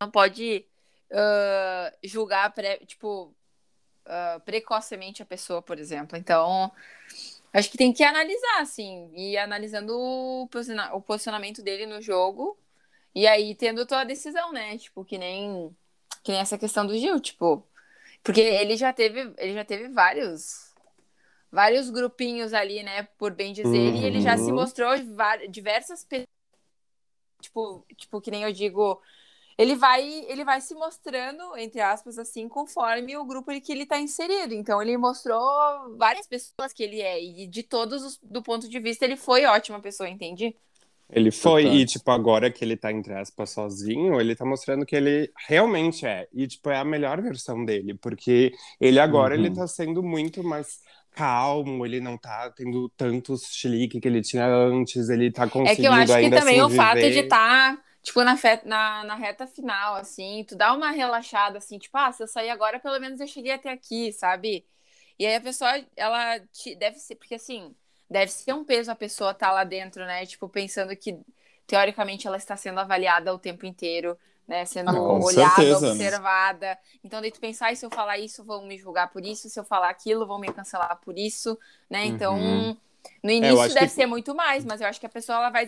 não pode uh, julgar, pre, tipo, uh, precocemente a pessoa, por exemplo. Então, acho que tem que analisar, assim, e analisando o, o posicionamento dele no jogo, e aí tendo a tua decisão, né? Tipo, que nem, que nem essa questão do Gil, tipo, porque ele já teve, ele já teve vários vários grupinhos ali, né, por bem dizer, uhum. e ele já se uhum. mostrou diversas pessoas, tipo, tipo, que nem eu digo, ele vai ele vai se mostrando entre aspas assim conforme o grupo que ele está inserido. Então ele mostrou várias pessoas que ele é e de todos os, do ponto de vista ele foi ótima pessoa entende ele foi e tipo agora que ele tá entre aspas sozinho ele tá mostrando que ele realmente é. E tipo é a melhor versão dele porque ele agora uhum. ele tá sendo muito mais calmo, ele não tá tendo tantos chilique que ele tinha antes, ele tá conseguindo É que eu acho que também o fato de estar tá tipo, na, fe... na, na reta final, assim, tu dá uma relaxada, assim, tipo, ah, se eu sair agora, pelo menos eu cheguei até aqui, sabe? E aí a pessoa, ela te... deve ser, porque assim, deve ser um peso a pessoa estar tá lá dentro, né? Tipo, pensando que teoricamente ela está sendo avaliada o tempo inteiro, né? Sendo Ah, olhada, certeza. observada. Então, daí tu pensar, "Ai, se eu falar isso, vão me julgar por isso, se eu falar aquilo, vão me cancelar por isso, né? Então, Uhum. no início acho deve que- ser muito mais, mas eu acho que a pessoa ela vai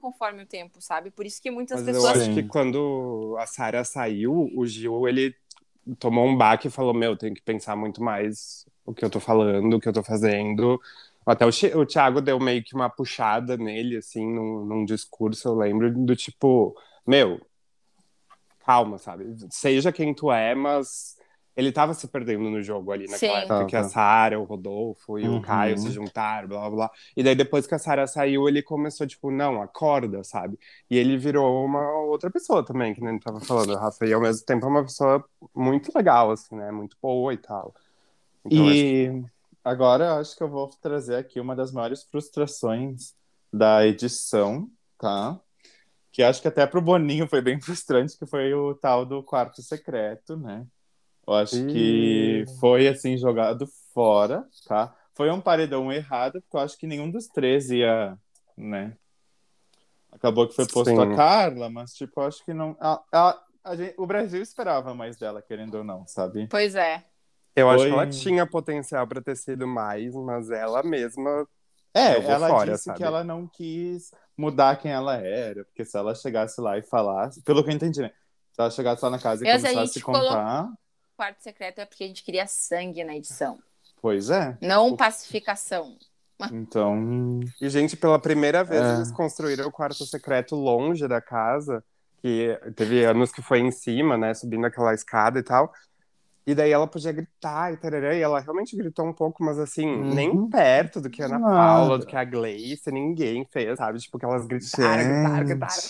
conforme o tempo, sabe? Por isso que muitas Mas eu pessoas. acho Sim. que quando a Sarah saiu, o Gil, ele tomou um baque e falou, meu, tenho que pensar muito mais o que eu tô falando, o que eu tô fazendo. Até o Thiago deu meio que uma puxada nele, assim, num, num discurso, eu lembro, do tipo, meu, calma, sabe? Seja quem tu é, mas ele tava se perdendo no jogo ali naquela Sim. época que a. Sarah, o Rodolfo e Uhum. o Caio se juntaram, blá blá blá. E daí depois que a Sarah saiu, ele começou, tipo, não, acorda, sabe? E ele virou uma outra pessoa também, que nem tava falando, Rafa. E ao mesmo tempo é uma pessoa muito legal, assim, né? Muito boa e tal. Então, acho que- E agora eu acho que eu vou trazer aqui uma das maiores frustrações da edição, tá? Que acho que até pro Boninho foi bem frustrante, que foi o tal do quarto secreto, né? Eu acho que Ih. foi assim jogado fora, tá? Foi um paredão errado, porque eu acho que nenhum dos três ia, né? Acabou que foi posto Sim. a Carla, mas tipo, eu acho que não. a- a- a gente- o Brasil esperava mais dela, querendo ou não, sabe? Pois é. eu acho foi- que ela tinha potencial pra ter sido mais, mas ela mesma. É, ela fora, disse sabe? que ela não quis mudar quem ela era, porque se ela chegasse lá e falasse, pelo que eu entendi, né? Se ela chegasse lá na casa e a começasse a contar, O quarto secreto é porque a gente queria sangue na edição, pois é. não pacificação. Então, E, gente, pela primeira vez É. eles construíram o quarto secreto longe da casa, que teve anos que foi em cima, né? Subindo aquela escada e tal. E daí ela podia gritar e tarará, e ela realmente gritou um pouco, mas assim, Uhum. nem perto do que a Ana. Paula, do que a Gleice, ninguém fez, sabe? Tipo, que elas gritaram, gritaram, gritaram.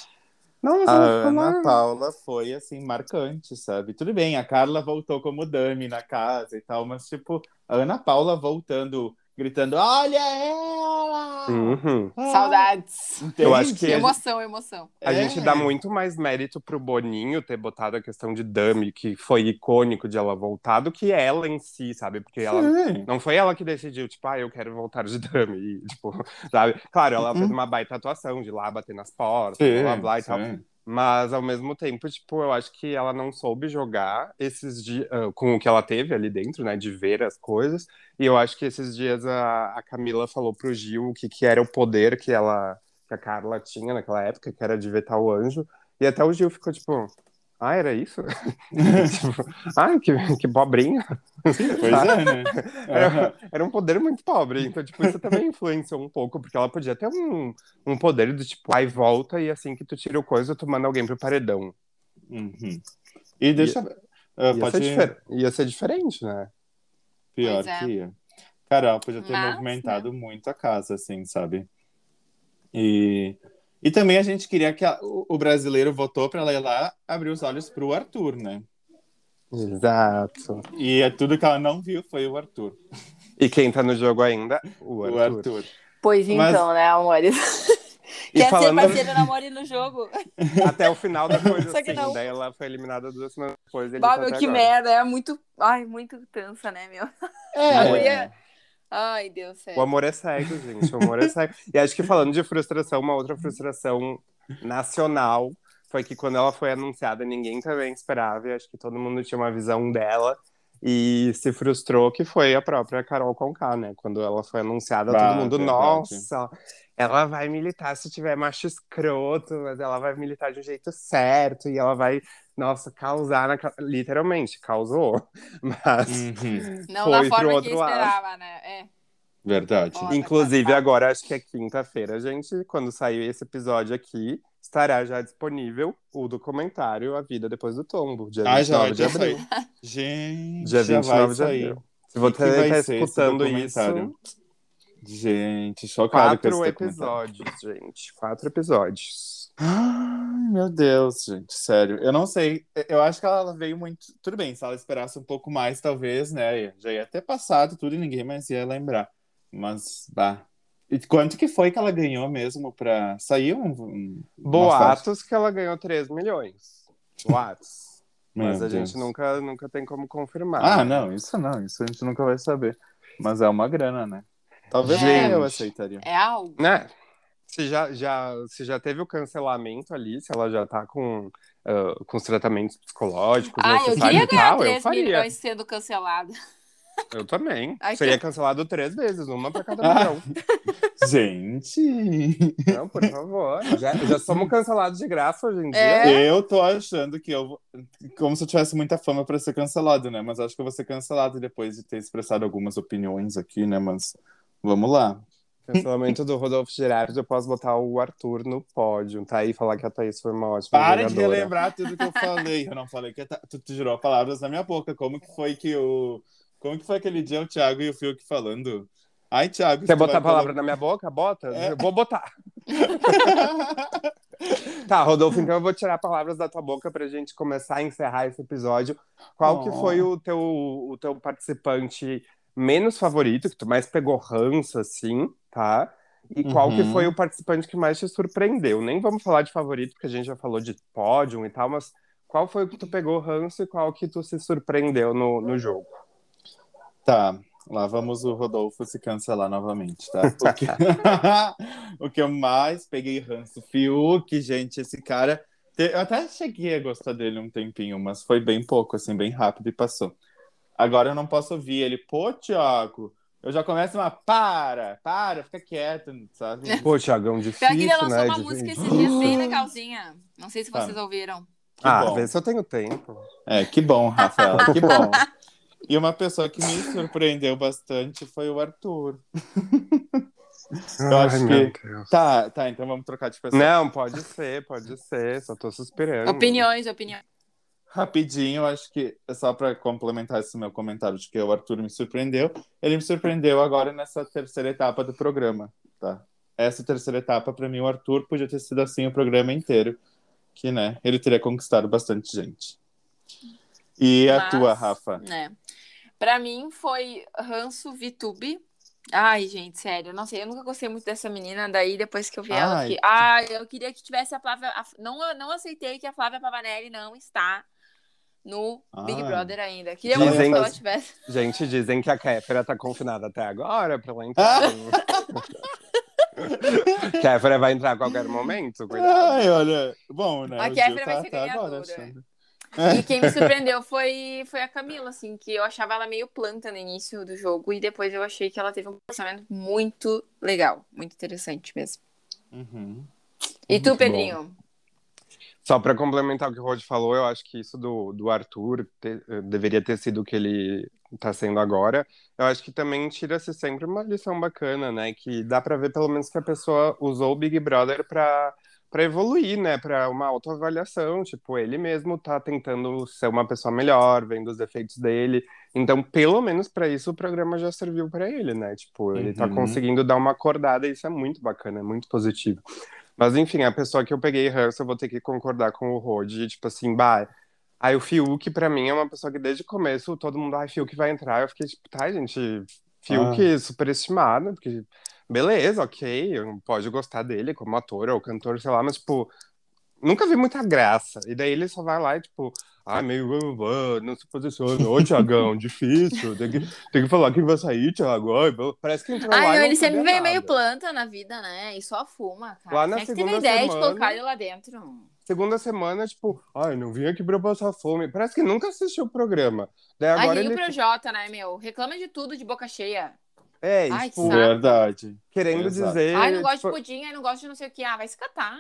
Não, a Ana lá. Paula foi, assim, marcante, sabe? Tudo bem, a Carla voltou como dame na casa e tal, mas, tipo, a Ana Paula voltando, gritando, olha ela! Uhum. Ah! Saudades. Entende? Eu acho que- Emoção, emoção. A É. gente dá muito mais mérito pro Boninho ter botado a questão de Dami, que foi icônico de ela voltar, do que ela em si, sabe? Porque ela Sim. Não foi ela que decidiu, tipo, ah, eu quero voltar de dame, e, tipo, sabe? Claro, ela fez Uhum. uma baita atuação de lá bater nas portas, Sim, blá blá e tal. Mas, ao mesmo tempo, tipo, eu acho que ela não soube jogar esses dias com o que ela teve ali dentro, né? De ver as coisas. E eu acho que esses dias a, a Camila falou pro Gil o que, que era o poder que ela, que a Carla tinha naquela época, que era de vetar o anjo. E até o Gil ficou, tipo, ah, era isso? tipo, ai, que, que pobrinha. Pois é, né? Era, era um poder muito pobre, então, tipo, isso também influenciou um pouco, porque ela podia ter um, um poder do tipo, ai, volta e assim que tu tira o coisa, tu manda alguém pro paredão. Uhum. E deixa ver. Ah, Ia, pode ser difer- ia ser diferente, né? Pior é. que ia. Cara, ela podia ter Mas, movimentado muito a casa, assim, sabe? E, e também a gente queria que a- o, o brasileiro votou pra ela ir lá abrir os olhos pro Arthur, né? Exato. E é tudo que ela não viu foi o Arthur. E quem tá no jogo ainda? O O Arthur. Arthur. Pois Mas- então, né, amores? E Quer falando- ser parceira da Mori no jogo? Até o final da coisa, Só que assim. não. Daí ela foi eliminada duas semanas depois. ele Bah, tá meu, que agora. merda. É muito. Ai, muito tensa, né, meu? É, guria- Ai, Deus céu. O amor é cego, gente. O amor é cego. E acho que falando de frustração, uma outra frustração nacional foi que quando ela foi anunciada, ninguém também esperava. E acho que todo mundo tinha uma visão dela. E se frustrou que foi a própria Carol Conká, né? Quando ela foi anunciada, Bah, todo mundo, verdade. nossa, ela vai militar se tiver macho escroto, mas ela vai militar de um jeito certo e ela vai, nossa, causar, na... literalmente, causou. Mas, Uhum. Não foi da pro forma que outro lado. esperava, né? É. Verdade. Ó. Inclusive, agora acho que é quinta-feira, gente. Quando sair esse episódio aqui, estará já disponível o documentário A Vida Depois do Tombo, dia Ah, já 29 vai de abril. saído. Gente, Dia já 29 vai de sair. abril. Se você vai está escutando isso, Gente, chocado com esse quatro episódios, gente. Quatro episódios. Ai, meu Deus, gente, sério. Eu não sei. Eu acho que ela veio muito. Tudo bem, se ela esperasse um pouco mais, talvez, né? Já ia ter passado tudo e ninguém mais ia lembrar. Mas, bah. E quanto que foi que ela ganhou mesmo pra sair um. um? Boatos que ela ganhou 3 milhões. Boatos. Mas Meu a Deus. gente nunca, nunca tem como confirmar. Ah, não, isso não. Isso a gente nunca vai saber. Mas é uma grana, né? Talvez Gente. eu aceitaria. É algo. Né? Se já, já, se já teve o cancelamento ali, se ela já tá com, uh, com os tratamentos psicológicos Ah, eu necessários queria e ganhar tal, eu 3 faria. milhões sendo cancelada. Eu também. Ai, Seria que- cancelado três vezes, uma pra cada Ah. milhão. Gente, Não, por favor. Já, já somos cancelados de graça hoje em dia. É. eu tô achando que eu. Como se eu tivesse muita fama pra ser cancelado, né? Mas acho que eu vou ser cancelado depois de ter expressado algumas opiniões aqui, né? Mas vamos lá. Cancelamento do Rodolfo Gerardo, eu posso botar o Arthur no pódio, tá? E falar que a Thaís foi uma ótima Para de jogadora. relembrar tudo que eu falei. Eu não falei que. Tu, tu tirou palavras da minha boca. Como que foi que o. Como que foi aquele dia o Thiago e o Fiuk falando? Ai, Thiago. Quer botar a palavra na minha boca? Bota. É. Eu vou botar. Tá, Rodolfo, então eu vou tirar palavras da tua boca pra gente começar a encerrar esse episódio. Qual que Oh. foi o teu, o teu participante menos favorito, que tu mais pegou ranço, assim, tá? E qual que Uhum. foi o participante que mais te surpreendeu? Nem vamos falar de favorito, porque a gente já falou de pódio e tal, mas qual foi o que tu pegou ranço e qual que tu se surpreendeu no, no jogo? Tá, lá vamos o Rodolfo se cancelar novamente, tá? O que, o que eu mais peguei ranço, Fiuk, gente, esse cara. Eu até cheguei a gostar dele um tempinho, mas foi bem pouco, assim, bem rápido e passou. Agora eu não posso ouvir ele, pô, Thiago. Eu já começo uma para, para, fica quieto, sabe? Pô, Thiagão, Pior difícil, que ele lançou né? uma de- música esses dias bem legalzinha. Não sei se Tá. vocês ouviram. Que Ah, bom. vê se eu tenho tempo. É, que bom, Rafaela, que bom. E uma pessoa que me surpreendeu bastante foi o Arthur. Eu Ai, acho que- Deus. Tá, tá, então vamos trocar de pessoa. Não, pode ser, pode ser. Só tô suspirando. Opiniões, opiniões. Rapidinho, acho que só para complementar esse meu comentário de que o Arthur me surpreendeu. Ele me surpreendeu agora nessa terceira etapa do programa, tá? Essa terceira etapa, para mim, o Arthur podia ter sido assim o programa inteiro, que, né, ele teria conquistado bastante gente. E a Mas, tua, Rafa? Né? Pra mim foi Ranço Vitube. Ai, gente, sério, não sei, eu nunca gostei muito dessa menina, daí depois que eu vi ela, Ai, que... Ai, eu queria que tivesse a Flávia, a- não, não aceitei que a Flávia Pavanelli não está no Big Ai. Brother ainda. Queria Dizem- muito que ela tivesse. Gente, dizem que a Kéfera tá confinada até agora pra ela entrar. Kéfera vai entrar a qualquer momento, cuidado. Ai, olha, bom, né? A Kéfera vai tá ser agora ganhadora. achando. E quem me surpreendeu foi, foi a Camila, assim, que eu achava ela meio planta no início do jogo e depois eu achei que ela teve um pensamento muito legal, muito interessante mesmo. Uhum. E tu, Muito Pedrinho? Só pra complementar o que o Rod falou, eu acho que isso do, do Arthur te- eh, deveria ter sido o que ele tá sendo agora. Eu acho que também tira-se sempre uma lição bacana, né? Que dá pra ver pelo menos que a pessoa usou o Big Brother pra, pra evoluir, né? Pra uma autoavaliação. Tipo, ele mesmo tá tentando ser uma pessoa melhor, vendo os defeitos dele. Então, pelo menos pra isso, o programa já serviu pra ele, né? Tipo, ele tá Uhum. conseguindo dar uma acordada e isso é muito bacana, é muito positivo. Mas enfim, a pessoa que eu peguei ranço, eu vou ter que concordar com o Rod, tipo assim, bah. Aí o Fiuk, pra mim, é uma pessoa que desde o começo todo mundo, ai, Fiuk vai entrar. Eu fiquei tipo, tá, gente, Fiuk superestimado, porque beleza, ok, pode gostar dele como ator ou cantor, sei lá, mas tipo, nunca vi muita graça. E daí ele só vai lá e tipo, ai, meio, não se posiciona, ô Tiagão, difícil, tem que, tem que falar quem vai sair, Thiago. Ai, parece que entrou lá. e Ai, não ele sempre vem meio planta na vida, né? E só fuma, cara. Lá na Quem é que teve segunda ideia de semana- colocar ele lá dentro? Segunda semana, tipo, ai, não vim aqui pra passar fome. Parece que nunca assistiu o programa. Daí agora Aí ele. pro Jota, né, meu? Reclama de tudo de boca cheia. É, Ai, tipo, saco. Verdade. querendo Exato. dizer. Ai, não gosto tipo, de pudim, ai, não gosto de não sei o que. Ah, vai se catar.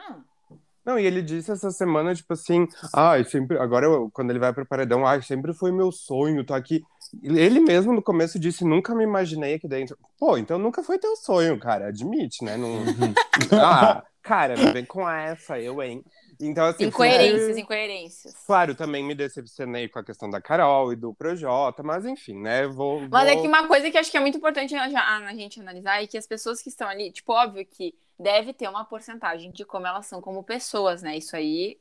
Não, e ele disse essa semana, tipo assim, ai, sempre. Agora, eu- quando ele vai pro paredão, ai, sempre foi meu sonho tá aqui. Ele mesmo no começo disse, nunca me imaginei aqui dentro. Pô, então nunca foi teu sonho, cara. Admite, né? Não... ah, cara, não vem com essa, eu, hein? Então, assim. Incoerências, sempre- incoerências. Claro, também me decepcionei com a questão da Carol e do Projota, mas enfim, né? Vou, Mas é vou- que uma coisa que acho que é muito importante a gente analisar é que as pessoas que estão ali, tipo, óbvio que deve ter uma porcentagem de como elas são como pessoas, né? Isso aí.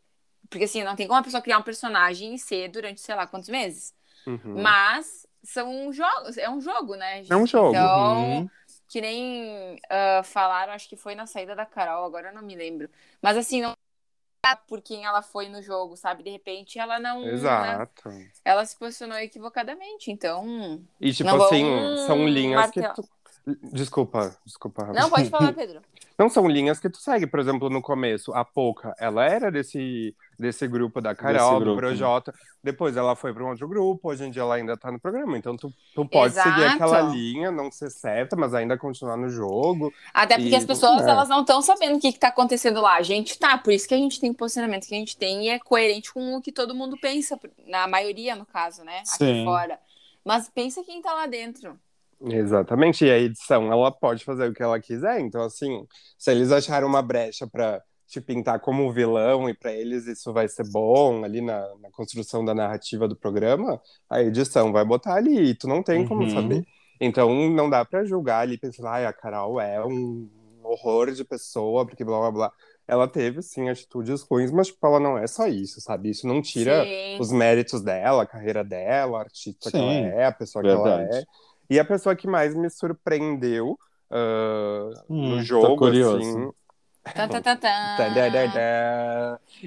Porque assim, não tem como a pessoa criar um personagem e ser durante, sei lá, quantos meses. Uhum. Mas são jogos, é um jogo, né? É um jogo. Então, Uhum. que nem ah, falaram, acho que foi na saída da Carol, agora eu não me lembro. Mas assim, não por quem ela foi no jogo, sabe? De repente ela não. né? Exato. Ela se posicionou equivocadamente, então. E tipo Não assim, vão são linhas martelar. que tu, Desculpa, desculpa. Não, pode falar, Pedro. Não são linhas que tu segue. Por exemplo, no começo, a Pouca, ela era desse, desse grupo da Carol, do grupo. Projota. Depois ela foi para um outro grupo. Hoje em dia ela ainda tá no programa. Então tu, tu pode Exato. seguir aquela linha, não ser certa, mas ainda continuar no jogo. Até porque E- as pessoas é. elas não estão sabendo o que, que tá acontecendo lá. A gente tá, por isso que a gente tem o posicionamento que a gente tem e é coerente com o que todo mundo pensa, na maioria, no caso, né? Aqui Sim. fora. Mas pensa quem tá lá dentro. Exatamente. E a edição, ela pode fazer o que ela quiser. Então, assim, se eles acharam uma brecha para te pintar como vilão e para eles isso vai ser bom ali na, na construção da narrativa do programa, a edição vai botar ali e tu não tem como Uhum. saber. Então, não dá para julgar ali pensando, ai, a Carol é um horror de pessoa, porque blá blá blá. Ela teve, sim, atitudes ruins, mas, tipo, ela não é só isso, sabe? Isso não tira Sim. os méritos dela, a carreira dela, a artista que ela Sim, é, a pessoa que ela verdade. é. E a pessoa que mais me surpreendeu ah, Hum, no tô jogo, assim.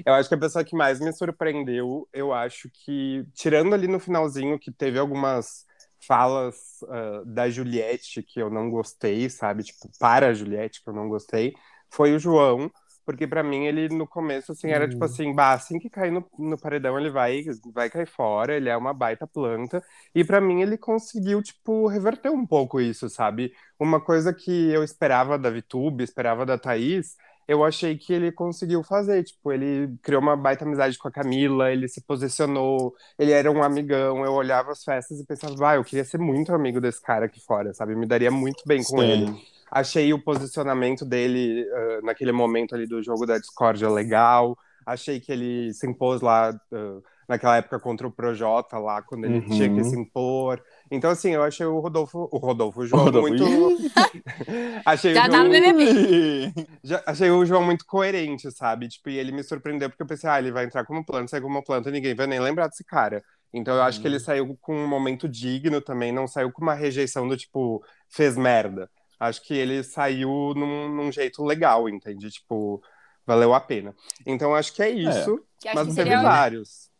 Eu acho que a pessoa que mais me surpreendeu, eu acho que, tirando ali no finalzinho, que teve algumas falas ah, da Juliette que eu não gostei, sabe? Tipo, para a Juliette que eu não gostei, foi o João. Porque pra mim ele no começo assim era tipo assim, bah, assim que cair no, no paredão ele vai vai cair fora, ele é uma baita planta. E pra mim ele conseguiu tipo reverter um pouco isso, sabe? Uma coisa que eu esperava da Vitube, esperava da Thaís, eu achei que ele conseguiu fazer, tipo, ele criou uma baita amizade com a Camila, ele se posicionou, ele era um amigão, eu olhava as festas e pensava, vai, eu queria ser muito amigo desse cara aqui fora, sabe? Me daria muito bem com Sim. ele. Achei o posicionamento dele ah, naquele momento ali do jogo da discórdia legal. Achei que ele se impôs lá ah, naquela época contra o Projota lá, quando ele Uhum. tinha que se impor. Então, assim, eu achei o Rodolfo, o Rodolfo, o João Rodolfo. muito. achei Já o tá no João, BBB. já- achei o João muito coerente, sabe? Tipo, e ele me surpreendeu porque eu pensei, ah, ele vai entrar como planta, sai como planta, ninguém vai nem lembrar desse cara. Então eu acho que ele saiu com um momento digno também, não saiu com uma rejeição do tipo, fez merda. Acho que ele saiu num, num jeito legal, entende? Tipo, valeu a pena. Então acho que é isso, Que acho mas que teve seria, vários.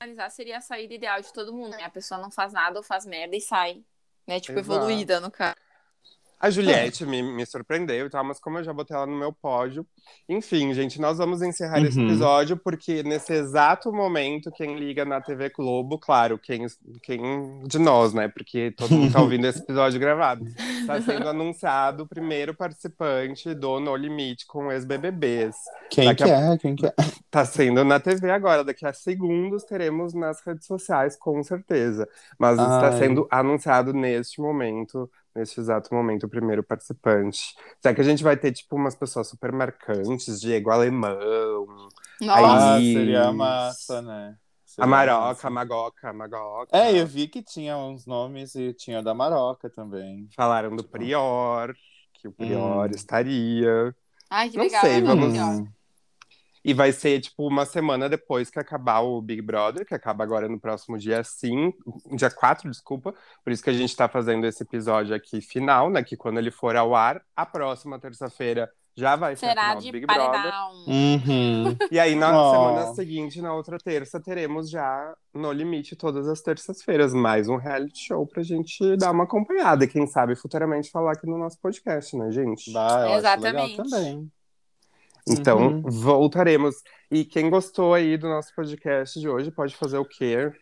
analisar seria a saída ideal de todo mundo, né? A pessoa não faz nada ou faz merda e sai. Né? Tipo, Exato. evoluída, no caso. A Juliette me, me surpreendeu e tal, mas como eu já botei ela no meu pódio. Enfim, gente, nós vamos encerrar esse Uhum. episódio, porque nesse exato momento, quem liga na TV Globo, claro, quem, quem de nós, né? Porque todo mundo tá ouvindo esse episódio gravado. Tá sendo anunciado o primeiro participante do No Limite com ex-BBBs. Quem Daqui que a- é? Quem que é? Tá sendo na TV agora, daqui a segundos teremos nas redes sociais, com certeza. Mas está sendo anunciado neste momento, neste exato momento, o primeiro participante. Será que a gente vai ter, tipo, umas pessoas super marcantes, Diego Alemão, Nossa. Ah, Aí- seria massa, né? Seria a Maroca, massa. a Magoca, a Magoca. É, eu vi que tinha uns nomes e tinha da Maroca também. Falaram do Prior, que o Prior Hum. estaria. Ai, que Não legal. sei, vamos-. E vai ser, tipo, uma semana depois que acabar o Big Brother, que acaba agora no próximo dia 5, dia 4, desculpa. Por isso que a gente tá fazendo esse episódio aqui final, né? Que quando ele for ao ar, a próxima terça-feira já vai ser a Será final do de Big Brother. paredão. Uhum. E aí, na Oh. semana seguinte, na outra terça, teremos já No Limite todas as terças-feiras. Mais um reality show pra gente dar uma acompanhada. E quem sabe futuramente falar aqui no nosso podcast, né, gente? Acho Exatamente. legal também. Então, Uhum. voltaremos. E quem gostou aí do nosso podcast de hoje pode fazer o quê?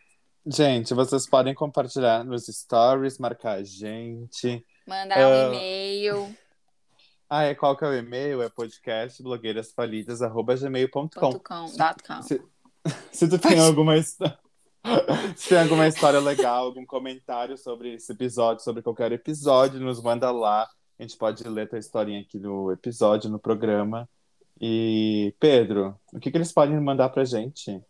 Gente, vocês podem compartilhar nos stories, marcar a gente. Mandar Ah. um e-mail. Ah, é, qual que é o e-mail? É podcastblogueirasfalidas.gmail.com. Se, se tu tem alguma história. Se tem alguma história legal, algum comentário sobre esse episódio, sobre qualquer episódio, nos manda lá. A gente pode ler tua historinha aqui no episódio, no programa. E, Pedro, o que, que eles podem mandar pra gente?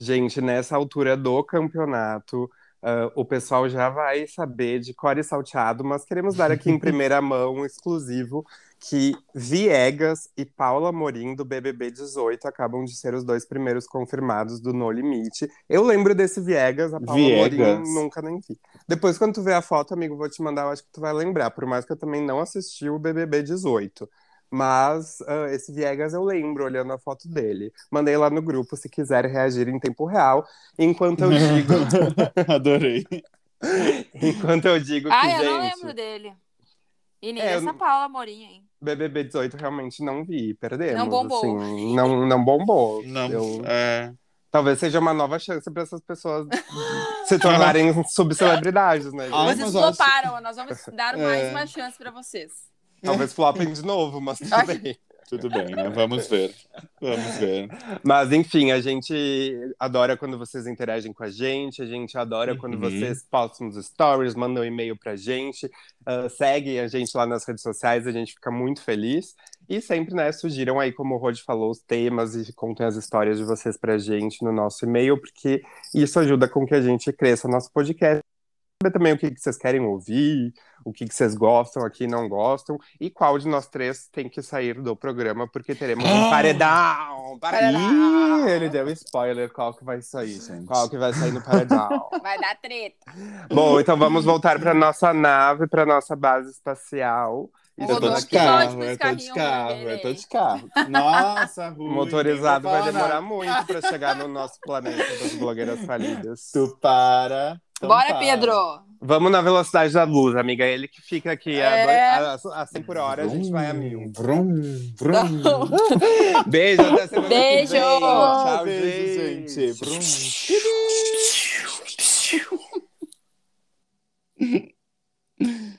Gente, nessa altura do campeonato, ah, o pessoal já vai saber de core salteado, mas queremos dar aqui em primeira mão um exclusivo que Viegas e Paula Morim do BBB 18 acabam de ser os dois primeiros confirmados do No Limite. Eu lembro desse Viegas, a Paula Viegas. Morim nunca nem vi. Depois, quando tu ver a foto, amigo, vou te mandar, eu acho que tu vai lembrar, por mais que eu também não assisti o BBB 18. Mas ah, esse Viegas eu lembro, olhando a foto dele. Mandei lá no grupo se quiser reagir em tempo real. Enquanto eu digo, Adorei. enquanto eu digo que, Ah, eu não gente, lembro dele. E nem É, essa não- Paula Morim, hein? BBB 18 realmente não vi, perdemos. Não bombou. Assim, não, não bombou. Não, Eu- é. talvez seja uma nova chance para essas pessoas se tornarem subcelebridades, né? Ai, Vocês mas eu acho- floparam, nós vamos dar mais É. uma chance pra vocês. Talvez flopem de novo, mas tudo Ai. bem. Tudo bem, né? Vamos ver. Vamos ver. Mas enfim, a gente adora quando vocês interagem com a gente, a gente adora quando Uhum. vocês postam nos stories, mandam um e-mail pra gente, ah, seguem a gente lá nas redes sociais, a gente fica muito feliz. E sempre, né, sugiram aí, como o Rod falou, os temas e contem as histórias de vocês pra gente no nosso e-mail, porque isso ajuda com que a gente cresça nosso podcast. Saber também o que, que vocês querem ouvir, o que, que vocês gostam aqui e não gostam, e qual de nós três tem que sair do programa, porque teremos um paredão! Paredão! Ih, ele deu spoiler qual que vai sair, gente. Qual que vai sair no paredão? Vai dar treta. Bom, então vamos voltar para nossa nave, para nossa base espacial. Eu tô de carro, eu tô de carro, eu tô de carro. Nossa, Rui. O motorizado nem vai demorar muito para chegar no nosso planeta das blogueiras falidas. Tu para. Então Bora, tá. Pedro! Vamos na velocidade da luz, amiga. Ele que fica aqui é... a, a, a 100 por hora, vrum, a gente vai a mil. Vrum, vrum. Beijo, até semana Beijo. que vem. Tchau, Beijo, gente. Brum.